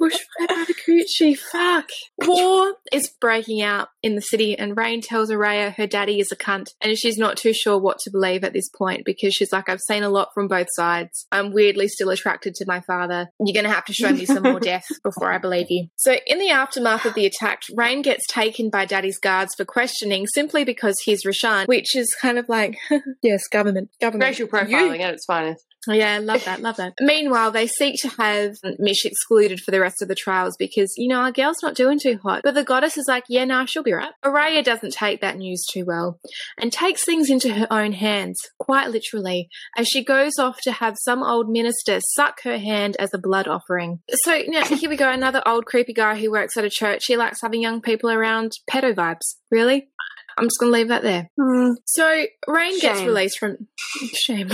Speaker 3: Bushfire by the cooch. she fuck. War is breaking out in the city, and Raihn tells Araya her daddy is a cunt, and she's not too sure what to believe at this point because she's like, I've seen a lot from both sides. I'm weirdly still attracted to my father. You're gonna have to show me some more death before I believe you. So, in the aftermath of the attack, Raihn gets taken by daddy's guards for questioning simply because he's Rishan, which is kind of like, yes, government, government.
Speaker 1: Racial
Speaker 3: You-
Speaker 1: profiling at its finest.
Speaker 3: yeah, love that, love that. Meanwhile, they seek to have Mish excluded for the rest of the trials because, you know, our girl's not doing too hot. But the goddess is like, yeah, nah, she'll be right. Araya doesn't take that news too well and takes things into her own hands, quite literally, as she goes off to have some old minister suck her hand as a blood offering. So now here we go, another old creepy guy who works at a church. He likes having young people around pedo vibes. Really? I'm just gonna leave that there.
Speaker 2: Hmm.
Speaker 3: So Raihn gets released from shame.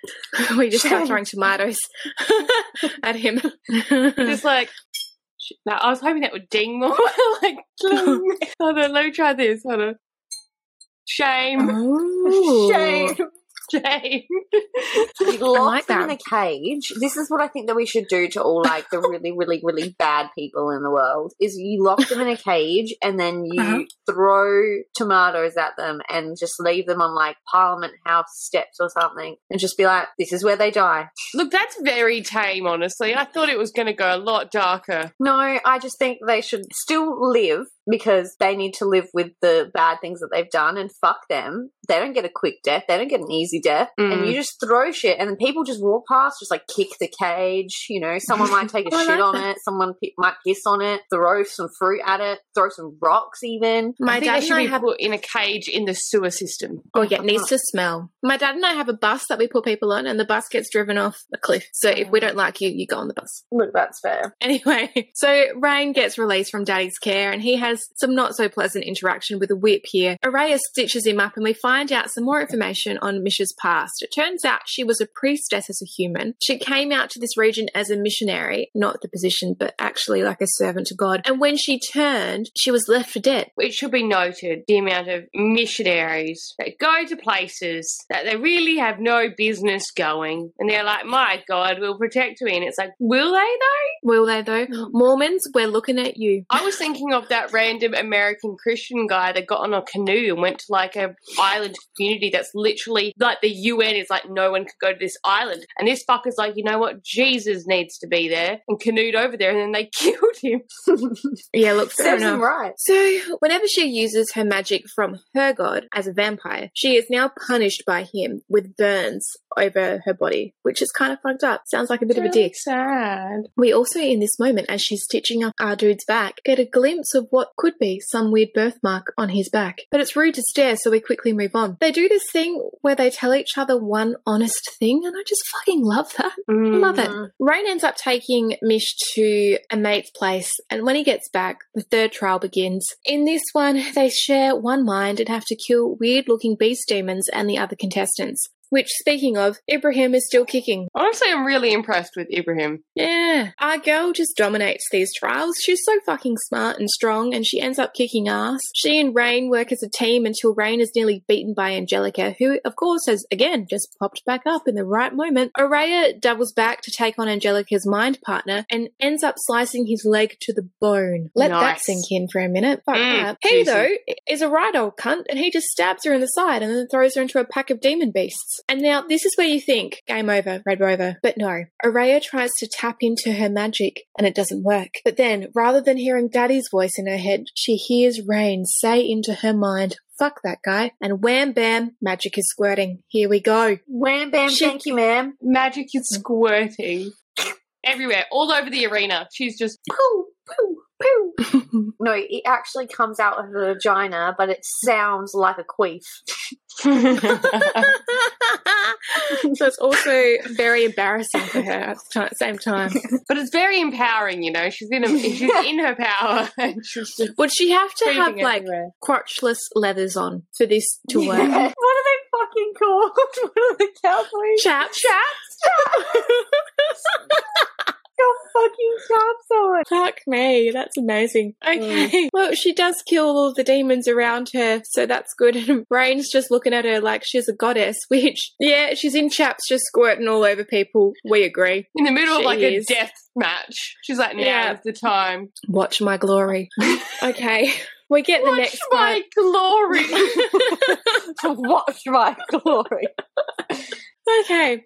Speaker 3: we just start throwing tomatoes at him.
Speaker 1: Just like, I was hoping that would ding more. like, hold on, let me try this. Hold on. Shame.
Speaker 3: Ooh.
Speaker 2: Shame. You lock
Speaker 3: like
Speaker 2: them in a cage. This is what I think that we should do to all like the really, really, really bad people in the world. Is you lock them in a cage and then you
Speaker 3: Uh-huh.
Speaker 2: throw tomatoes at them and just leave them on like Parliament House steps or something and just be like, "This is where they die."
Speaker 1: Look, that's very tame, honestly. I thought it was going to go a lot darker.
Speaker 2: No, I just think they should still live because they need to live with the bad things that they've done and fuck them. They don't get a quick death. They don't get an easy death.
Speaker 1: Mm.
Speaker 2: And you just throw shit and then people just walk past, just like kick the cage. You know, someone might take a shit
Speaker 3: like
Speaker 2: on
Speaker 3: that.
Speaker 2: it. Someone pi- might piss on it, throw some fruit at it, throw some rocks even.
Speaker 3: My dad
Speaker 1: should
Speaker 3: I
Speaker 1: be
Speaker 3: have
Speaker 1: put in a cage in the sewer system.
Speaker 3: Oh yeah, it needs to smell. My dad and I have a bus that we put people on, and the bus gets driven off a cliff. So if we don't like you, you go on the bus.
Speaker 2: Look, that's fair.
Speaker 3: Anyway, so Raihn gets released from Daddy's care, and he has some not so pleasant interaction with a whip here. Araya stitches him up, and we find out some more information on Misha's past. It turns out she was a priestess as a human. She came out to this region as a missionary, not the position, but actually like a servant to God. And when she turned, she was left for dead.
Speaker 1: It should be noted the amount of missionaries that go to places that they really have no business going, and they're like, "My God, we'll protect me," and it's like, "Will they though?"
Speaker 3: Will they though? Mm. Mormons, we're looking at you.
Speaker 1: I was thinking of that random American Christian guy that got on a canoe and went to like a island community that's literally like the UN is like no one could go to this island, and this fucker's like, you know what, Jesus needs to be there, and canoed over there, and then they killed him.
Speaker 3: Yeah, look, fair
Speaker 2: Serves
Speaker 3: enough.
Speaker 2: right.
Speaker 3: So, whenever she uses her magic from her god as a vampire, she is now punished by him with burns over her body, which is kind of fucked up. Sounds like a bit of a dick.
Speaker 1: Sad.
Speaker 3: We also, in this moment, as she's stitching up our dude's back, get a glimpse of what could be some weird birthmark on his back. But it's rude to stare, so we quickly move on. They do this thing where they tell each other one honest thing, and I just fucking love that. Love it.
Speaker 2: Mm.
Speaker 3: Raihn ends up taking Mish to a mate's place, and when he gets back, the third trial begins. In this one, they share one mind and have to kill weird looking beast demons and the other contestants. Which, speaking of, Ibrihim is still kicking.
Speaker 1: Honestly, I'm really impressed with Ibrihim.
Speaker 3: Yeah, our girl just dominates these trials. She's so fucking smart and strong, and she ends up kicking ass. She and Raihn work as a team until Raihn is nearly beaten by Angelica, who, of course, has again just popped back up in the right moment. Araya doubles back to take on Angelica's mind partner and ends up slicing his leg to the bone. Let that sink in for a minute. Fuck
Speaker 1: Mm,
Speaker 3: that. He, though, is a right old cunt, and he just stabs her in the side and then throws her into a pack of demon beasts. And now this is where you think, game over, Red Rover. But no, Araya tries to tap into her magic and it doesn't work. But then, rather than hearing Daddy's voice in her head, she hears Raihn say into her mind, fuck that guy. And wham bam, magic is squirting. Here we go.
Speaker 2: Wham bam,
Speaker 3: She-
Speaker 2: thank you, ma'am.
Speaker 1: Magic is squirting everywhere, all over the arena. She's just poo, poo, poo.
Speaker 2: No, it actually comes out of the vagina, but it sounds like a queef.
Speaker 3: so it's also very embarrassing for her at the same time.
Speaker 1: but it's very empowering, you know. She's in a, she's in her power, and she's just
Speaker 3: Would she have to have
Speaker 1: breathing
Speaker 3: like
Speaker 1: everywhere.
Speaker 3: crotchless leathers on for this to work?
Speaker 2: what are they fucking called? what are the cowboys?
Speaker 3: Chaps.
Speaker 2: You're fucking chaps on.
Speaker 3: Fuck me, that's amazing. Okay, mm. well, she does kill all the demons around her, so that's good. And Raihn's just looking at her like she's a goddess, which, yeah, she's in chaps just squirting all over people. We agree.
Speaker 1: In the middle of like
Speaker 3: is.
Speaker 1: a death match. She's like, now's
Speaker 3: Yeah.
Speaker 1: the time.
Speaker 3: Watch my glory. Okay, we get the
Speaker 1: Watch
Speaker 3: next
Speaker 1: my glory.
Speaker 2: Watch my glory.
Speaker 3: Okay.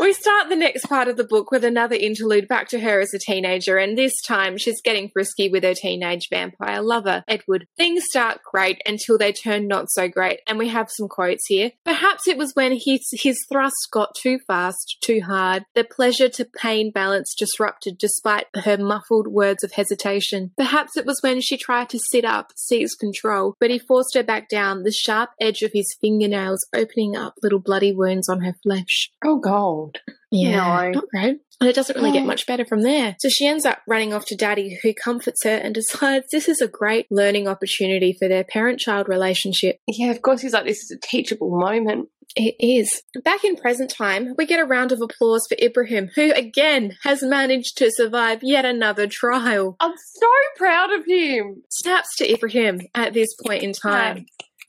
Speaker 3: We start the next part of the book with another interlude back to her as a teenager, and this time she's getting frisky with her teenage vampire lover, Edward. Things start great until they turn not so great, and we have some quotes here. Perhaps it was when his, his thrust got too fast, too hard, the pleasure to pain balance disrupted despite her muffled words of hesitation. Perhaps it was when she tried to sit up, seize control, but he forced her back down, the sharp edge of his fingernails opening up little bloody wounds on her flesh.
Speaker 1: Oh, gold.
Speaker 3: Yeah,
Speaker 2: No.
Speaker 3: not great. And it doesn't really get
Speaker 1: Oh.
Speaker 3: much better from there. So she ends up running off to Daddy, who comforts her and decides this is a great learning opportunity for their parent child relationship.
Speaker 1: Yeah, of course he's like, this is a teachable moment.
Speaker 3: It is. Back in present time, we get a round of applause for Ibrihim, who again has managed to survive yet another trial.
Speaker 1: I'm so proud of him.
Speaker 3: Snaps to Ibrihim at this point in time.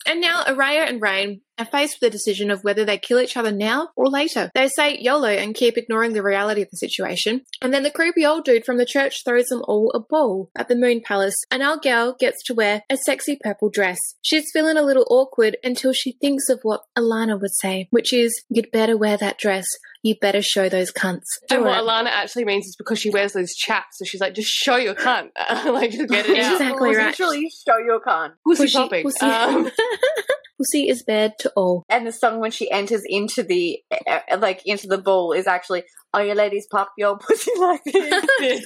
Speaker 3: And now Araya and Rain are faced with the decision of whether they kill each other now or later. They say YOLO and keep ignoring the reality of the situation. And then the creepy old dude from the church throws them all a ball at the Moon Palace, and our gal gets to wear a sexy purple dress. She's feeling a little awkward until she thinks of what Alana would say, which is, You'd better wear that dress. You better show those cunts.
Speaker 1: And what
Speaker 3: it.
Speaker 1: Alana actually means is because she wears those chaps, so she's like, just show your cunt. like, just get it out.
Speaker 3: Exactly
Speaker 2: It
Speaker 3: right.
Speaker 2: Literally show your cunt.
Speaker 1: Pussy,
Speaker 3: Pussy-
Speaker 1: popping.
Speaker 3: pussy.
Speaker 1: Um,
Speaker 3: Pussy is bad to all.
Speaker 2: And the song when she enters into the uh, like into the ball is actually "All you ladies pop your pussy like this."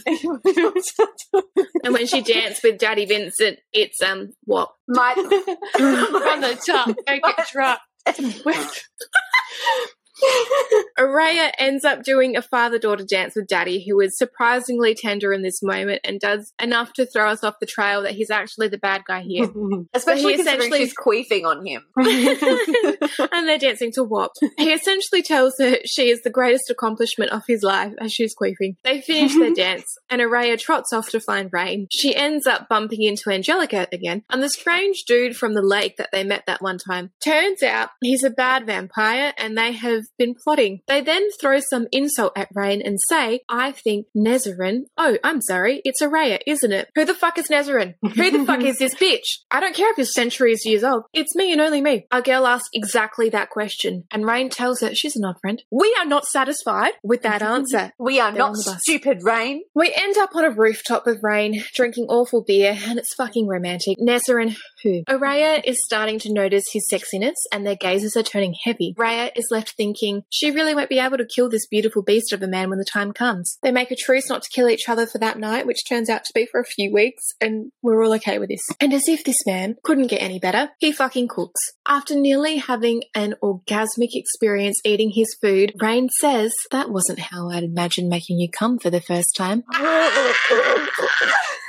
Speaker 3: And when she danced with Daddy Vincent, it's um what?
Speaker 2: My
Speaker 1: on the top, go get drunk.
Speaker 3: Araya ends up doing a father daughter dance with Daddy, who is surprisingly tender in this moment and does enough to throw us off the trail that he's actually the bad guy here.
Speaker 2: especially
Speaker 3: he
Speaker 2: considering
Speaker 3: essentially-
Speaker 2: she's queefing on him.
Speaker 3: and they're dancing to WAP. He essentially tells her she is the greatest accomplishment of his life as she's queefing. They finish their dance, and Araya trots off to find Raihn. She ends up bumping into Angelica again, and the strange dude from the lake that they met that one time. Turns out he's a bad vampire, and they have been plotting. They then throw some insult at Raihn and say, I think Nezarin. Oh, I'm sorry, it's Araya, isn't it? Who the fuck is Nezarin? Who the fuck is this bitch? I don't care if you're centuries years old. It's me and only me. Our girl asks exactly that question, and Raihn tells her she's an odd friend. We are not satisfied with that answer.
Speaker 2: We are
Speaker 3: They're
Speaker 2: not stupid, Raihn.
Speaker 3: We end up on a rooftop with Raihn, drinking awful beer, and it's fucking romantic. Nezarin, who? Araya is starting to notice his sexiness, and their gazes are turning heavy. Raya is left thinking she really won't be able to kill this beautiful beast of a man when the time comes. They make a truce not to kill each other for that night, which turns out to be for a few weeks, and we're all okay with this. And as if this man couldn't get any better, he fucking cooks. After nearly having an orgasmic experience eating his food, Raihn says, That wasn't how I'd imagined making you come for the first time.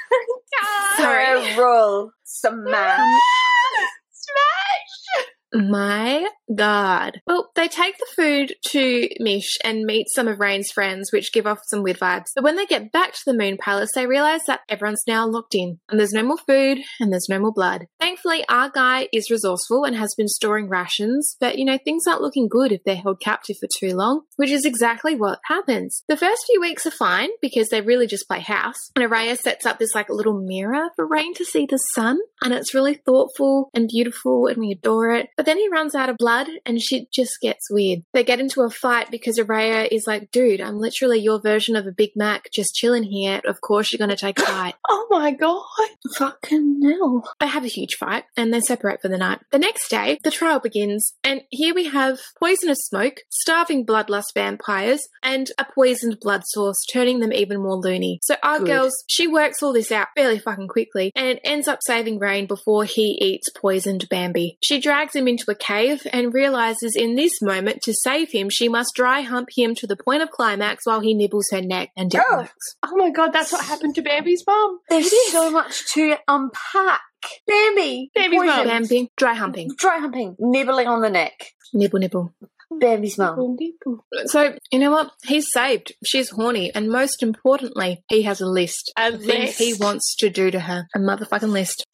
Speaker 3: Sorry.
Speaker 2: Roll smash.
Speaker 3: My God. Well, they take the food to Mish and meet some of Raihn's friends, which give off some weird vibes. But when they get back to the Moon Palace, they realize that everyone's now locked in, and there's no more food, and there's no more blood. Thankfully, our guy is resourceful and has been storing rations, but you know, things aren't looking good if they're held captive for too long, which is exactly what happens. The first few weeks are fine because they really just play house, and Araya sets up this like little mirror for Raihn to see the sun, and it's really thoughtful and beautiful, and we adore it. But then he runs out of blood and shit just gets weird. They get into a fight because Araya is like, dude, I'm literally your version of a Big Mac just chilling here. Of course you're going to take a bite.
Speaker 1: Oh my god.
Speaker 3: Fucking hell. They have a huge fight and they separate for the night. The next day, the trial begins, and here we have poisonous smoke, starving bloodlust vampires, and a poisoned blood source, turning them even more loony. So our
Speaker 1: Good.
Speaker 3: girls, she works all this out fairly fucking quickly and ends up saving Raihn before he eats poisoned Bambi. She drags him into a cave and realizes in this moment to save him, she must dry hump him to the point of climax while he nibbles her neck, and it
Speaker 2: Oh.
Speaker 1: Oh my god, that's what happened to Bambi's mum.
Speaker 2: There's so much to unpack. Bambi.
Speaker 1: Bambi's
Speaker 2: poisoned.
Speaker 1: mum.
Speaker 3: Bambi, dry humping,
Speaker 2: Dry humping. Nibbling on the neck.
Speaker 3: nibble, nibble.
Speaker 2: Baby's mum.
Speaker 3: So, you know what? He's saved. She's horny. And most importantly, he has a list
Speaker 1: A
Speaker 3: of things he wants to do to her. A motherfucking list.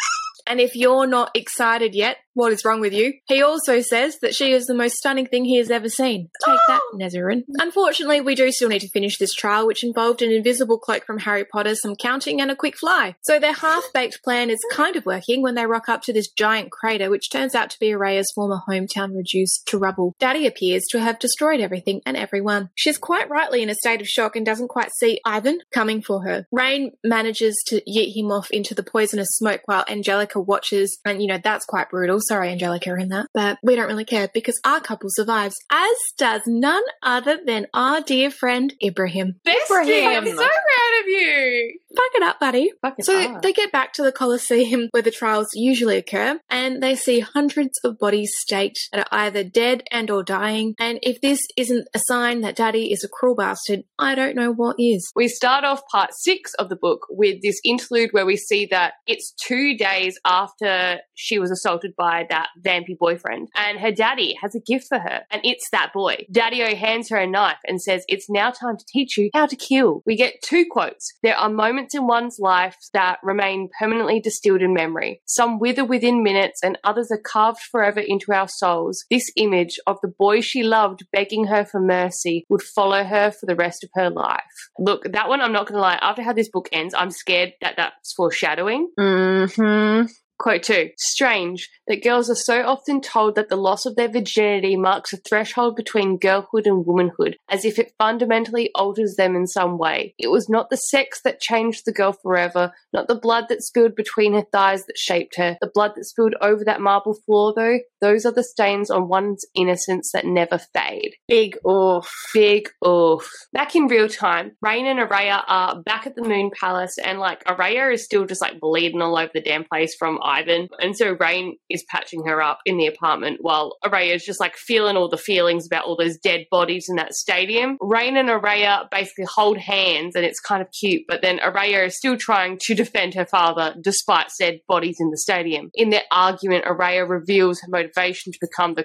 Speaker 3: And if you're not excited yet, what is wrong with you? He also says that she is the most stunning thing he has ever seen. Take that, oh. Nezarin. Unfortunately, we do still need to finish this trial, which involved an invisible cloak from Harry Potter, some counting, and a quick fly. So their half-baked plan is kind of working when they rock up to this giant crater, which turns out to be Araya's former hometown reduced to rubble. Daddy appears to have destroyed everything and everyone. She's quite rightly in a state of shock and doesn't quite see Ivan coming for her. Raihn manages to yeet him off into the poisonous smoke while Angelica watches, and you know, that's quite brutal. Sorry, Angelica, in that. But we don't really care because our couple survives, as does none other than our dear friend Ibrihim.
Speaker 1: Bestie, I'm
Speaker 2: Ibrihim.
Speaker 1: so proud of you.
Speaker 3: Fuck it up, buddy.
Speaker 1: Fucking
Speaker 3: So
Speaker 1: hard.
Speaker 3: they get back to the Colosseum where the trials usually occur, and they see hundreds of bodies staked that are either dead and or dying. And if this isn't a sign that Daddy is a cruel bastard, I don't know what is.
Speaker 1: We start off part six of the book with this interlude where we see that it's two days after she was assaulted by that vampy boyfriend, and her daddy has a gift for her, and it's that boy. Daddy O hands her a knife and says, It's now time to teach you how to kill. We get two quotes. There are moments in one's life that remain permanently distilled in memory. Some wither within minutes, and others are carved forever into our souls. This image of the boy she loved begging her for mercy would follow her for the rest of her life. Look, that one, I'm not going to lie, after how this book ends, I'm scared that that's foreshadowing.
Speaker 2: Mm-hmm.
Speaker 1: Quote two Strange that girls are so often told that the loss of their virginity marks a threshold between girlhood and womanhood, as if it fundamentally alters them in some way. It was not the sex that changed the girl forever, not the blood that spilled between her thighs that shaped her. The blood that spilled over that marble floor, though, those are the stains on one's innocence that never fade.
Speaker 2: Big oof.
Speaker 1: Big oof. Back in real time, Raihn and Araya are back at the Moon Palace, and like Araya is still just like bleeding all over the damn place from Ivan. And so Raihn is patching her up in the apartment while Araya is just like feeling all the feelings about all those dead bodies in that stadium. Raihn and Araya basically hold hands, and it's kind of cute, but then Araya is still trying to defend her father despite said bodies in the stadium. In their argument, Araya reveals her motivation to become the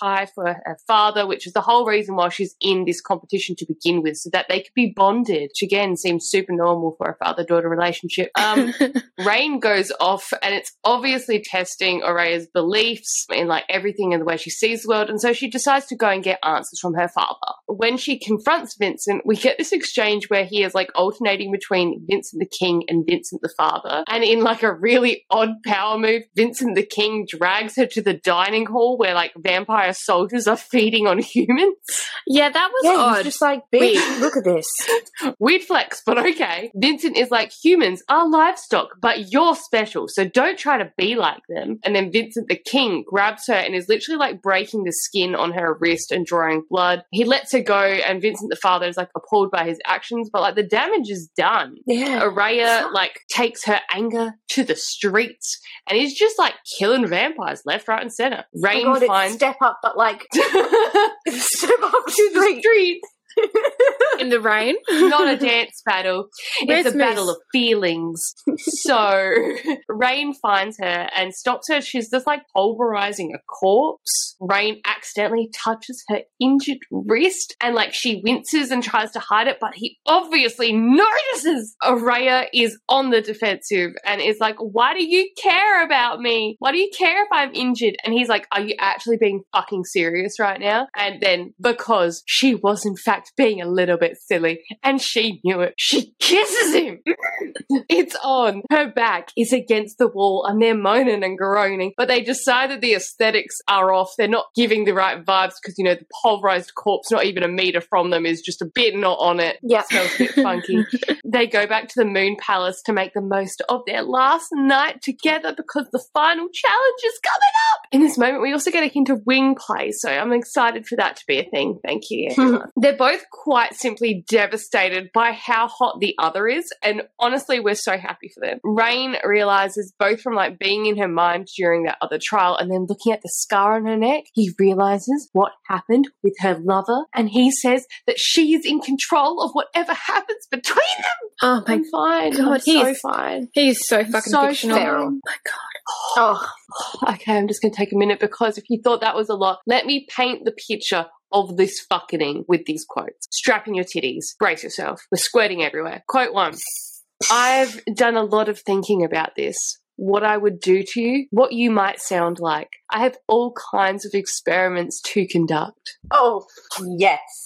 Speaker 1: tie for her father, which is the whole reason why she's in this competition to begin with, so that they could be bonded, which again seems super normal for a father daughter relationship. Um, Raihn goes off and it's obviously testing Araya's beliefs in like everything and the way she sees the world. And so she decides to go and get answers from her father. When she confronts Vincent, we get this exchange where he is like alternating between Vincent the King and Vincent the Father. And in like a really odd power move, Vincent the King drags her to the dining hall where like vampire soldiers are feeding on humans.
Speaker 3: yeah, that was
Speaker 2: Yeah,
Speaker 3: odd.
Speaker 2: he's just like, bitch,
Speaker 3: Weird.
Speaker 2: look at this.
Speaker 1: Weird flex, but okay. Vincent is like, humans are livestock, but you're special, so don't try to be like them. And then Vincent the king grabs her and is literally like breaking the skin on her wrist and drawing blood. He lets her go, and Vincent the father is like appalled by his actions, but like the damage is done.
Speaker 2: Yeah.
Speaker 1: Araya like takes her anger to the streets and is just like killing vampires left, right, and center.
Speaker 2: Oh
Speaker 1: Raihn
Speaker 2: God, it's
Speaker 1: finds
Speaker 2: step up, but like
Speaker 1: to
Speaker 2: step up to
Speaker 1: the
Speaker 2: the
Speaker 1: streets.
Speaker 3: In the rain.
Speaker 1: not a dance battle.
Speaker 3: Where's
Speaker 1: it's a
Speaker 3: Moose?
Speaker 1: battle of feelings. so Raihn finds her and stops her. She's just like pulverizing a corpse. Raihn accidentally touches her injured wrist and like she winces and tries to hide it, but he obviously notices. Araya is on the defensive and is like, Why do you care about me? Why do you care if I'm injured? And he's like, Are you actually being fucking serious right now? And then because she was in fact being a little bit silly and she knew it, she kisses him. it's on. Her back is against the wall and they're moaning and groaning, but they decide that the aesthetics are off. They're not giving the right vibes because, you know, the pulverized corpse, not even a meter from them, is just a bit not on it.
Speaker 2: Yeah.
Speaker 1: Smells a bit funky. they go back to the Moon Palace to make the most of their last night together because the final challenge is coming up. In this moment, we also get a hint of wing play, so I'm excited for that to be a thing. Thank you. They're both quite simply devastated by how hot the other is, and honestly, we're so happy for them. Raihn realizes both from like being in her mind during that other trial and then looking at the scar on her neck, he realizes what happened with her lover, and he says that she is in control of whatever happens between them.
Speaker 3: Oh my
Speaker 1: I'm fine.
Speaker 3: God,
Speaker 1: I'm so
Speaker 3: he's
Speaker 1: fine.
Speaker 3: He is so fucking
Speaker 1: So
Speaker 3: fictional.
Speaker 2: feral.
Speaker 3: Oh my god.
Speaker 2: Oh,
Speaker 1: Okay, I'm just going to take a minute because if you thought that was a lot, let me paint the picture of this fucking with these quotes. Strapping your titties. Brace yourself. We're squirting everywhere. Quote one. I've done a lot of thinking about this. What I would do to you, what you might sound like. I have all kinds of experiments to conduct.
Speaker 2: Oh, yes.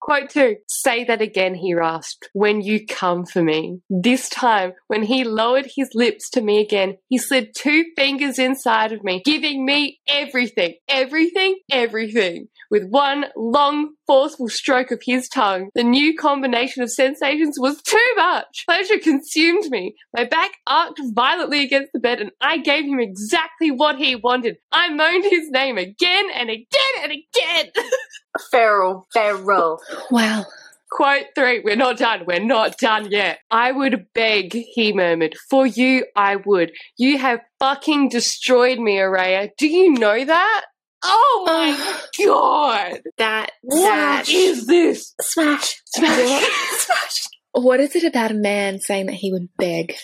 Speaker 1: Quote two, say that again, he rasped, when you come for me. This time, when he lowered his lips to me again, he slid two fingers inside of me, giving me everything, everything, everything. With one long, forceful stroke of his tongue, the new combination of sensations was too much. Pleasure consumed me. My back arced violently against the bed, and I gave him exactly what he wanted. I moaned his name again and again and again.
Speaker 2: Feral. Feral.
Speaker 3: Wow.
Speaker 1: Quote three, we're not done. We're not done yet. I would beg, he murmured. For you, I would. You have fucking destroyed me, Araya. Do you know that? Oh my god!
Speaker 3: That
Speaker 1: What is this?
Speaker 2: Smash.
Speaker 1: Smash.
Speaker 2: Smash.
Speaker 3: What is it about a man saying that he would beg?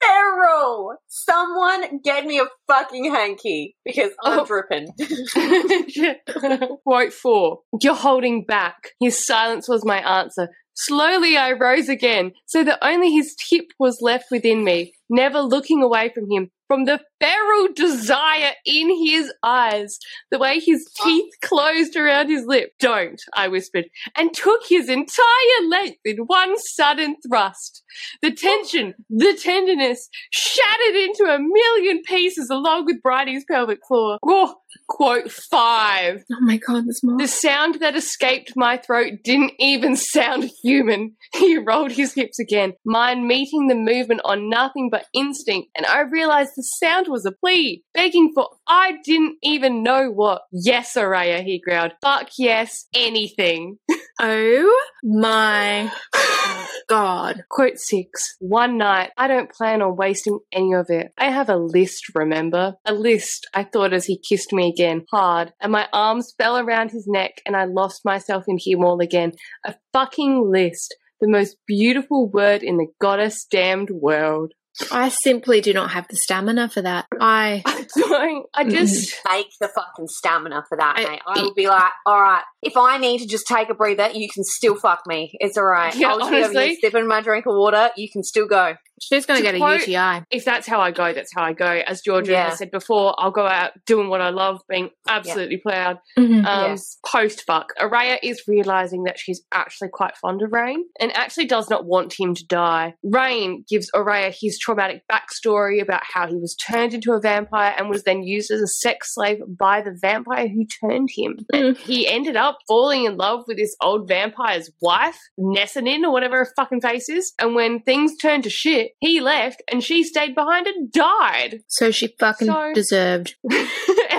Speaker 2: Feral. Someone get me a fucking hanky because I'm
Speaker 1: Oh.
Speaker 2: dripping.
Speaker 1: Quote four. You're holding back. His silence was my answer. Slowly I rose again, so that only his tip was left within me, never looking away from him, from the feral desire in his eyes, the way his oh. teeth closed around his lip. Don't, I whispered, and took his entire length in one sudden thrust. The oh. tension, the tenderness, shattered into a million pieces along with Bridie's pelvic floor. Oh, quote five.
Speaker 3: Oh my god, more.
Speaker 1: The sound that escaped my throat didn't even sound human. He rolled his hips again, mine meeting the movement on nothing but instinct, and I realized the sound was a plea, begging for I didn't even know what. Yes, Araya, he growled. Fuck yes, anything.
Speaker 3: Oh my god.
Speaker 1: Quote six. One night, I don't plan on wasting any of it. I have a list, remember? A list, I thought as he kissed me again, hard, and my arms fell around his neck and I lost myself in him all again. A fucking list. The most beautiful word in the goddess damned world.
Speaker 3: I simply do not have the stamina for that. I
Speaker 1: I don't, I just,
Speaker 2: Make the fucking stamina for that,
Speaker 3: I-
Speaker 2: mate. I will be like, all right, if I need to just take a breather, you can still fuck me. It's all right.
Speaker 1: Yeah,
Speaker 2: I'll just be over here sipping my drink of water. You can still go.
Speaker 3: She's gonna
Speaker 1: To
Speaker 3: get a
Speaker 1: quote-
Speaker 3: UTI.
Speaker 1: if that's how I go, that's how I go. As Georgia
Speaker 2: Yeah.
Speaker 1: said before, I'll go out doing what I love, being absolutely proud.
Speaker 3: Mhm.
Speaker 1: Um,
Speaker 2: Yes.
Speaker 1: Post fuck, Araya is realizing that she's actually quite fond of Raihn and actually does not want him to die. Raihn gives Araya his traumatic backstory about how he was turned into a vampire and was then used as a sex slave by the vampire who turned him.
Speaker 3: Mm.
Speaker 1: He ended up falling in love with this old vampire's wife, Nessanyn, or whatever her fucking face is. And when things turned to shit, he left and she stayed behind and died.
Speaker 3: So she fucking
Speaker 1: So-
Speaker 3: deserved.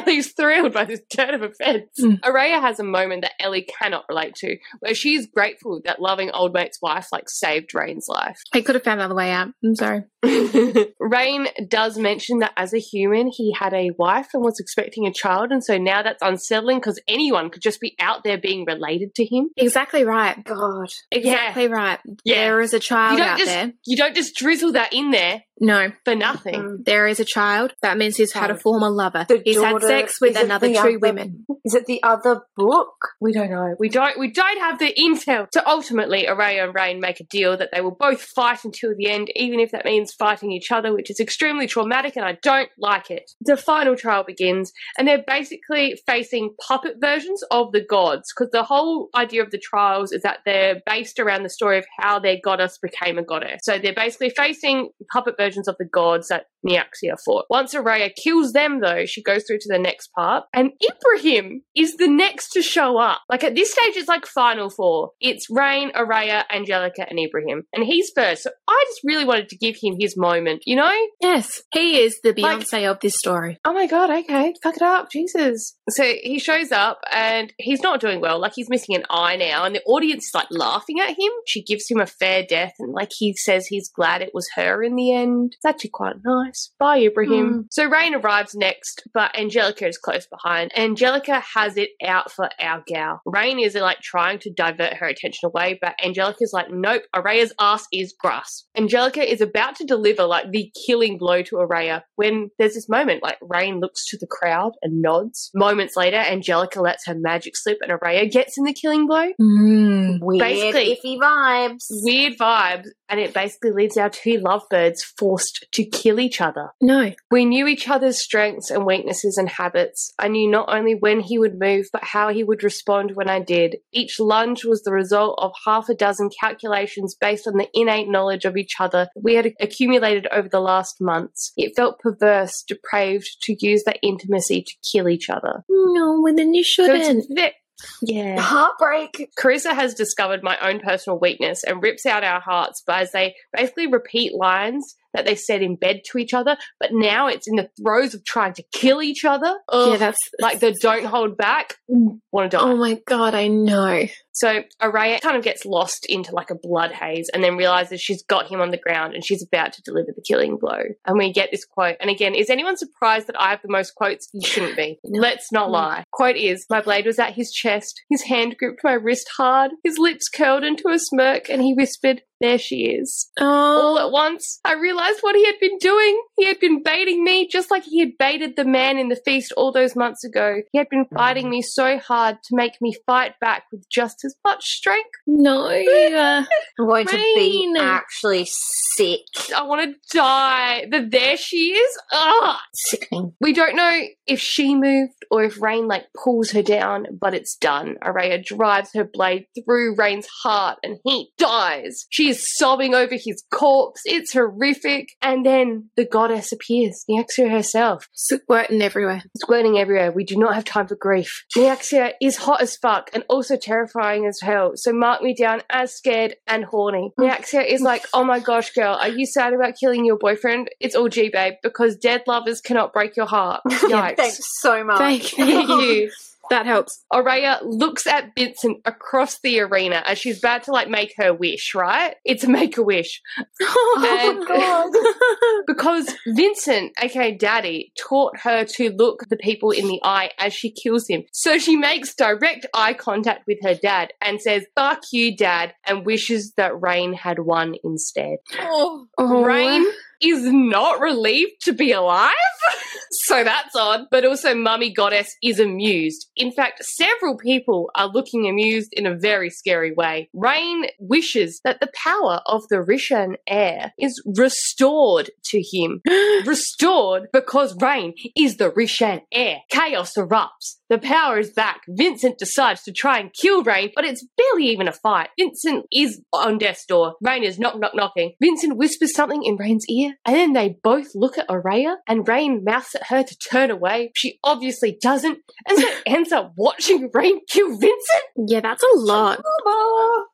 Speaker 1: Ellie's thrilled by this turn of events.
Speaker 3: Mm.
Speaker 1: Araya has a moment that Ellie cannot relate to, where she's grateful that loving old mate's wife like saved Raihn's life.
Speaker 3: He could have found another way out. I'm sorry.
Speaker 1: Raihn does mention that as a human, he had a wife and was expecting a child, and so now that's unsettling because anyone could just be out there being related to him.
Speaker 3: Exactly right.
Speaker 2: God.
Speaker 3: Exactly right.
Speaker 1: Yeah.
Speaker 3: There is a child out
Speaker 1: just
Speaker 3: there.
Speaker 1: you don't just drizzle that in there
Speaker 3: No,
Speaker 1: for nothing.
Speaker 2: Mm.
Speaker 3: there is a child. That means he's had a former lover.
Speaker 2: The
Speaker 3: he's had
Speaker 2: daughter-
Speaker 3: sex with another
Speaker 2: the
Speaker 3: two
Speaker 2: other-
Speaker 3: women.
Speaker 2: Is it the other book?
Speaker 1: We don't know. We don't. We don't have the intel. So ultimately, Araya and Raihn make a deal that they will both fight until the end, even if that means fighting each other, which is extremely traumatic, and I don't like it. The final trial begins, and they're basically facing puppet versions of the gods, because the whole idea of the trials is that they're based around the story of how their goddess became a goddess. So they're basically facing puppet versions of the gods that Nyaxia fought. Once Araya kills them, though, she goes through to the next part, and Ibrihim is the next to show up. Like at this stage, it's like Final Four. It's Raihn, Araya, Angelica, and Ibrihim, and he's first. So I just really wanted to give him his moment. You know?
Speaker 3: Yes, he is the
Speaker 1: Like-
Speaker 3: Beyonce of this story.
Speaker 1: Oh my god, okay, fuck it up, Jesus. So he shows up and he's not doing well. Like he's missing an eye now, and the audience is like laughing at him. She gives him a fair death, and like he says he's glad it was her in the end. It's actually quite nice. Bye, Ibrihim. Hmm. So Raihn arrives next, but Angelica is close behind. Angelica has it out for our gal. Raihn is like trying to divert her attention away, but Angelica's like, nope, Araya's ass is grass. Angelica is about to deliver like the killing blow to Araya when there's this moment like Raihn looks to the crowd and nods. Moments later, Angelica lets her magic slip and Araya gets in the killing blow.
Speaker 3: Mm.
Speaker 2: Mm, weird,
Speaker 1: Basically-
Speaker 2: iffy vibes.
Speaker 1: Weird vibes, and it basically leaves our two lovebirds forced to kill each other.
Speaker 3: No.
Speaker 1: We knew each other's strengths and weaknesses and habits. I knew not only when he would move, but how he would respond when I did. Each lunge was the result of half a dozen calculations based on the innate knowledge of each other we had accumulated over the last months. It felt perverse, depraved to use that intimacy to kill each other.
Speaker 3: No, well then you shouldn't.
Speaker 1: ve- yeah.
Speaker 2: Heartbreak.
Speaker 1: Carissa has discovered my own personal weakness and rips out our hearts but as they basically repeat lines that they said in bed to each other, but now it's in the throes of trying to kill each other. Ugh.
Speaker 3: yeah, that's
Speaker 1: like the don't hold back, want to die.
Speaker 3: Oh my god, I know.
Speaker 1: So Araya kind of gets lost into like a blood haze and then realizes she's got him on the ground and she's about to deliver the killing blow. And we get this quote. And again, is anyone surprised that I have the most quotes? You shouldn't be. Let's not
Speaker 3: mm.
Speaker 1: lie. Quote is My blade was at his chest. His hand gripped my wrist hard. His lips curled into a smirk and he whispered, There she is.
Speaker 3: Oh.
Speaker 1: All at once, I realized what he had been doing. He had been baiting me just like he had baited the man in the feast all those months ago. He had been fighting me so hard to make me fight back with just as much strength.
Speaker 3: no.
Speaker 2: I'm going to be actually sick.
Speaker 1: I want to die. But there she is. Ugh.
Speaker 2: Sickening.
Speaker 1: We don't know if she moved or if Raihn like pulls her down, but it's done. Araya drives her blade through Raihn's heart and he dies. She is sobbing over his corpse. It's horrific. And then the goddess appears, Nyaxia herself,
Speaker 3: squirting everywhere.
Speaker 1: squirting everywhere. We do not have time for grief. Nyaxia is hot as fuck and also terrifying as hell. So mark me down as scared and horny. Mm. Nyaxia is like, oh my gosh, girl, are you sad about killing your boyfriend? It's all G, babe, because dead lovers cannot break your heart. Yikes.
Speaker 2: Thanks so much.
Speaker 3: Thank
Speaker 1: you.
Speaker 3: That helps.
Speaker 1: Araya looks at Vincent across the arena as she's about to like make her wish, right? It's a make a wish.
Speaker 3: Oh
Speaker 1: Because Vincent, aka Daddy, taught her to look the people in the eye as she kills him. So she makes direct eye contact with her dad and says, Fuck you, dad, and wishes that Raihn had won instead.
Speaker 3: oh,
Speaker 1: Raihn is not relieved to be alive. so that's odd. But also, Mummy Goddess is amused. In fact, several people are looking amused in a very scary way. Raihn wishes that the power of the Rishan heir is restored to him. restored because Raihn is the Rishan heir. Chaos erupts. The power is back. Vincent decides to try and kill Raihn, but it's barely even a fight. Vincent is on death's door. Raihn is knock knock knocking. Vincent whispers something in Raihn's ear, and then they both look at Araya, and Raihn mouths at her to turn away. She obviously doesn't, and so ends up watching Raihn kill Vincent.
Speaker 3: yeah, that's a lot.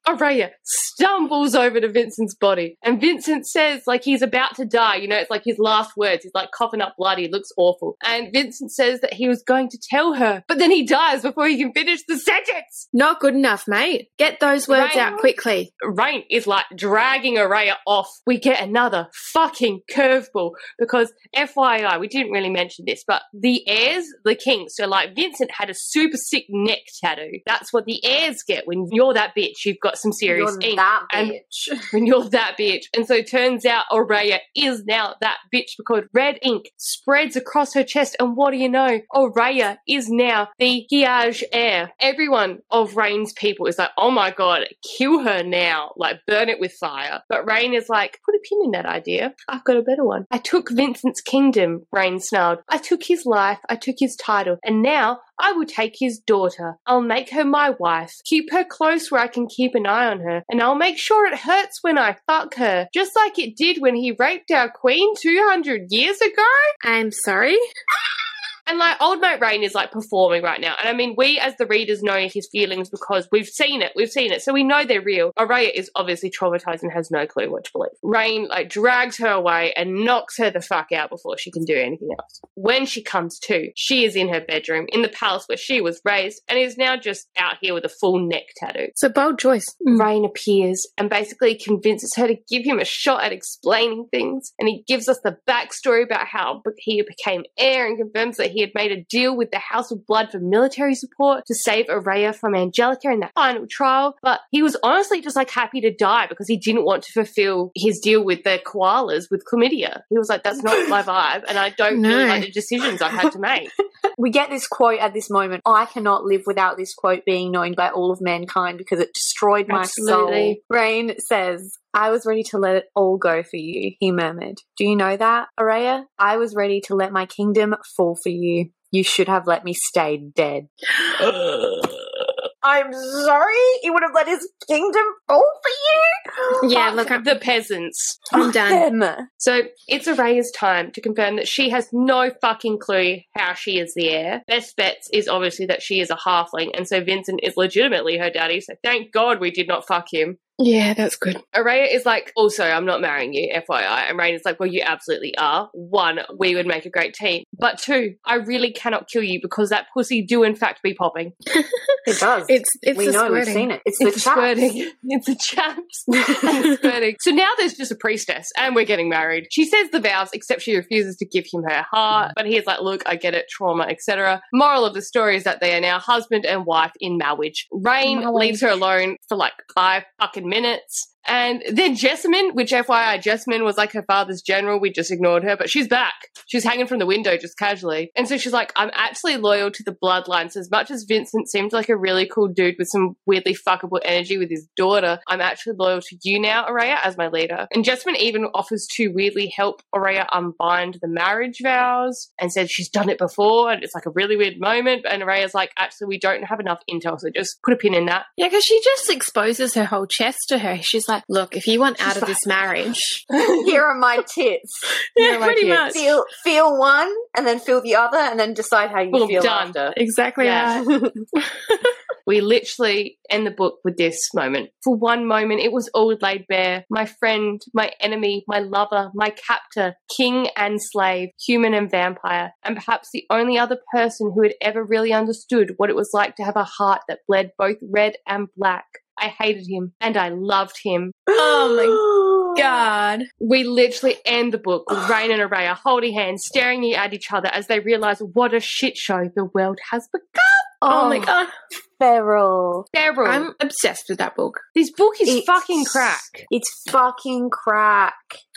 Speaker 1: Araya stumbles over to Vincent's body, and Vincent says, like he's about to die. You know, it's like his last words. He's like coughing up blood. He looks awful. And Vincent says that he was going to tell her, but then he dies before he can finish the sentence.
Speaker 3: Not good enough, mate. Get those words
Speaker 1: Raihn-
Speaker 3: out quickly.
Speaker 1: Raihn is like dragging Araya off. We get another fucking curveball because FYI, we didn't really mention this, but the heirs, the king, so like Vincent had a super sick neck tattoo. That's what the heirs get when you're that bitch. You've got some serious
Speaker 2: You're
Speaker 1: ink.
Speaker 2: that
Speaker 1: and-
Speaker 2: bitch.
Speaker 1: when you're that bitch. And so it turns out Aurelia is now that bitch because red ink spreads across her chest. And what do you know? Aurelia is now the Hiaj heir. Everyone of Raihn's people is like, oh my god, kill her now. Like, burn it with fire. But Raihn is like, put a pin in that idea. I've got a better one. I took Vincent's kingdom, Raihn snarled. I took his life, I took his title, and now I will take his daughter. I'll make her my wife, keep her close where I can keep an eye on her, and I'll make sure it hurts when I fuck her, just like it did when he raped our queen 200 years ago.
Speaker 3: I'm sorry.
Speaker 1: And like old mate Raihn is like performing right now. And I mean, we as the readers know his feelings because we've seen it. We've seen it. So we know they're real. Araya is obviously traumatized and has no clue what to believe. Raihn like drags her away and knocks her the fuck out before she can do anything else. When she comes to, she is in her bedroom in the palace where she was raised and is now just out here with a full neck tattoo.
Speaker 3: So bold choice.
Speaker 1: Mm. Raihn appears and basically convinces her to give him a shot at explaining things. And he gives us the backstory about how he became heir and confirms that he had made a deal with the House of Blood for military support to save Araya from Angelica in that final trial. But he was honestly just like happy to die because he didn't want to fulfill his deal with the koalas with chlamydia. He was like, that's not my vibe. And I don't
Speaker 3: No.
Speaker 1: really like the decisions I've had to make.
Speaker 2: We get this quote at this moment. I cannot live without this quote being known by all of mankind because it destroyed my soul.
Speaker 1: Absolutely.
Speaker 2: Raihn says, I was ready to let it all go for you, he murmured. Do you know that, Araya? I was ready to let my kingdom fall for you. You should have let me stay dead. I'm sorry? He would have let his kingdom fall for you?
Speaker 3: Yeah, look, I'm,
Speaker 1: the peasants.
Speaker 3: I'm done.
Speaker 2: them.
Speaker 1: So it's Araya's time to confirm that she has no fucking clue how she is the heir. Best bets is obviously that she is a halfling, and so Vincent is legitimately her daddy, so thank God we did not fuck him.
Speaker 3: Yeah, that's good.
Speaker 1: Araya is like, also, I'm not marrying you, FYI. And Raihn is like, well, you absolutely are. One, we would make a great team. But two, I really cannot kill you because that pussy do in fact be popping.
Speaker 2: It does.
Speaker 3: It's it's
Speaker 2: we
Speaker 3: the
Speaker 2: know, we've
Speaker 3: squirting.
Speaker 2: seen it. It's the chaps.
Speaker 1: squirting. It's the chaps. It's squirting. So now there's just a priestess and we're getting married. She says the vows, except she refuses to give him her heart. But he's like, look, I get it, trauma, etc. Moral of the story is that they are now husband and wife in marriage. Raihn
Speaker 3: Marriage.
Speaker 1: leaves her alone for like five fucking minutes. And then Jessamine, which FYI, Jessamine was like her father's general. We just ignored her, but she's back. She's hanging from the window just casually. And so she's like, I'm actually loyal to the bloodline. So as much as Vincent seemed like a really cool dude with some weirdly fuckable energy with his daughter, I'm actually loyal to you now, Araya, as my leader. And Jessamine even offers to weirdly help Araya unbind the marriage vows and said she's done it before. And it's like a really weird moment. And Araya's like, actually, we don't have enough intel. So just put a pin in that.
Speaker 3: Yeah, because she just exposes her whole chest to her. She's like, look, if you want out
Speaker 1: She's
Speaker 3: of this ah. marriage,
Speaker 2: Here are my tits.
Speaker 3: yeah,
Speaker 1: my
Speaker 3: pretty
Speaker 1: kids.
Speaker 3: much.
Speaker 2: Feel feel one and then feel the other and then decide how you
Speaker 1: Boom,
Speaker 2: feel
Speaker 1: done.
Speaker 2: after.
Speaker 3: Exactly
Speaker 1: Yeah. We literally end the book with this moment. For one moment, it was all laid bare. My friend, my enemy, my lover, my captor, king and slave, human and vampire, and perhaps the only other person who had ever really understood what it was like to have a heart that bled both red and black. I hated him and I loved him.
Speaker 3: Oh my God.
Speaker 1: We literally end the book with Raihn and Araya holding hands, staring at each other as they realize what a shit show the world has become.
Speaker 3: Oh, my oh. God.
Speaker 2: Feral.
Speaker 1: Terrible.
Speaker 3: I'm obsessed with that book.
Speaker 1: this book is
Speaker 2: It's-
Speaker 1: fucking crack.
Speaker 2: It's fucking crack.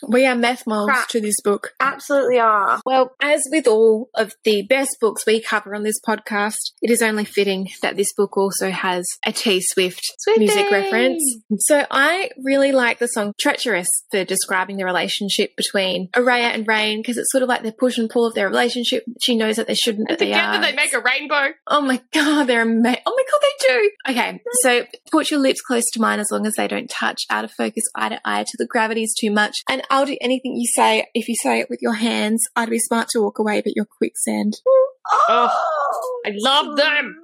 Speaker 3: We are meth moles
Speaker 2: Crap.
Speaker 3: to this book.
Speaker 2: Absolutely are.
Speaker 3: Well, as with all of the best books we cover on this podcast, it is only fitting that this book also has a T Swift
Speaker 1: Swiftie!
Speaker 3: music reference. So I really like the song Treacherous for describing the relationship between Araya and Raihn because it's sort of like the push and pull of their relationship. She knows that they shouldn't, but they
Speaker 1: Together
Speaker 3: are.
Speaker 1: they make a rainbow.
Speaker 3: Oh my god, they're amazing. Oh my god, they do. Okay, so put your lips close to mine as long as they don't touch out of focus eye to eye till the gravity's too much. And I'll do anything you say if you say it with your hands. I'd be smart to walk away, but you're quicksand.
Speaker 2: Oh,
Speaker 1: I love them.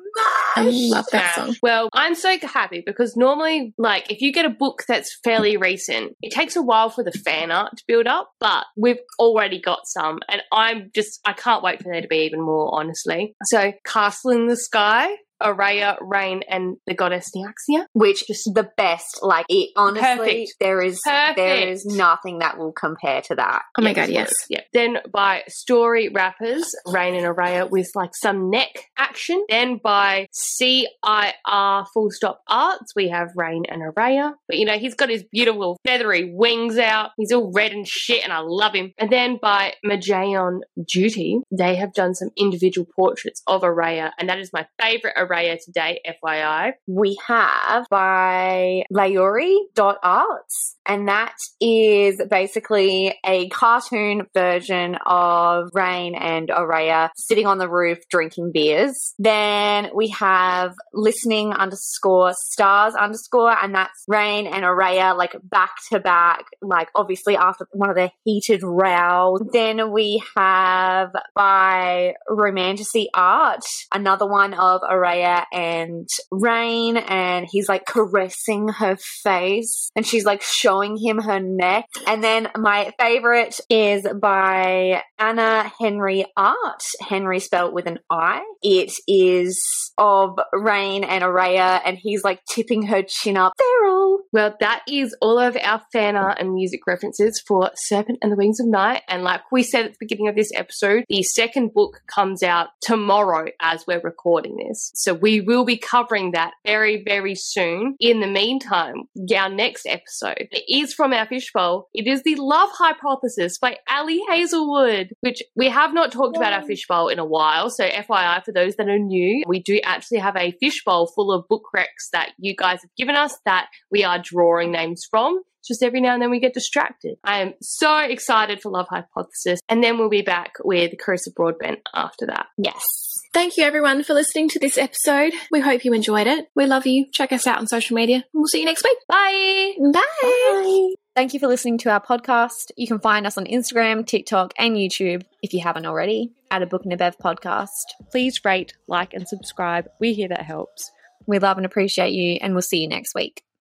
Speaker 3: I love that song.
Speaker 1: Well, I'm so happy because normally, like, if you get a book that's fairly recent, it takes a while for the fan art to build up, but we've already got some, and I'm just, I can't wait for there to be even more, honestly. So, Castle in the Sky, Araya, Raihn, and the goddess Nyaxia.
Speaker 2: Which is the best. Like it honestly
Speaker 1: Perfect.
Speaker 2: there is
Speaker 1: Perfect.
Speaker 2: is nothing that will compare to that.
Speaker 3: Oh my god, yes.
Speaker 1: Yeah. Then by story rappers, Raihn and Araya with like some neck action. Then by CIR full stop arts, we have Raihn and Araya. But you know, he's got his beautiful feathery wings out. He's all red and shit, and I love him. And then by Majayon Duty, they have done some individual portraits of Araya, and that is my favorite Araya today, FYI?
Speaker 2: We have by Lauri.arts. And that is basically a cartoon version of Raihn and Araya sitting on the roof drinking beers. Then we have listening underscore stars underscore, and that's Raihn and Araya like back to back, like obviously after one of their heated rows. Then we have by Romantasy Art, another one of Araya and Raihn, and he's like caressing her face, and she's like showing him her neck. And then my favorite is by Anna Henry Art, Henry spelled with an I. It is of Raihn and Araya, and he's like tipping her chin up. Feral.
Speaker 1: Well, that is all of our fan art and music references for Serpent and the Wings of Night. And like we said at the beginning of this episode, the second book comes out tomorrow as we're recording this. So we will be covering that very, very soon. In the meantime, our next episode is from our fishbowl. It is the Love Hypothesis by Ali Hazelwood, which we have not talked about our fishbowl in a while. So FYI, for those that are new, we do actually have a fishbowl full of book recs that you guys have given us that we are drawing names from. Just every now and then we get distracted. I am so excited for Love Hypothesis. And then we'll be back with Carissa Broadbent after that.
Speaker 2: Yes.
Speaker 3: Thank you everyone for listening to this episode. We hope you enjoyed it. We love you. Check us out on social media. And we'll see you next week.
Speaker 1: Bye!
Speaker 3: Bye.
Speaker 2: Bye. Thank you for listening to our podcast. You can find us on Instagram, TikTok, and YouTube if you haven't already at a Book and a Bev podcast.
Speaker 1: Please rate, like, and subscribe. We hear that helps.
Speaker 2: We love and appreciate you, and we'll see you next week.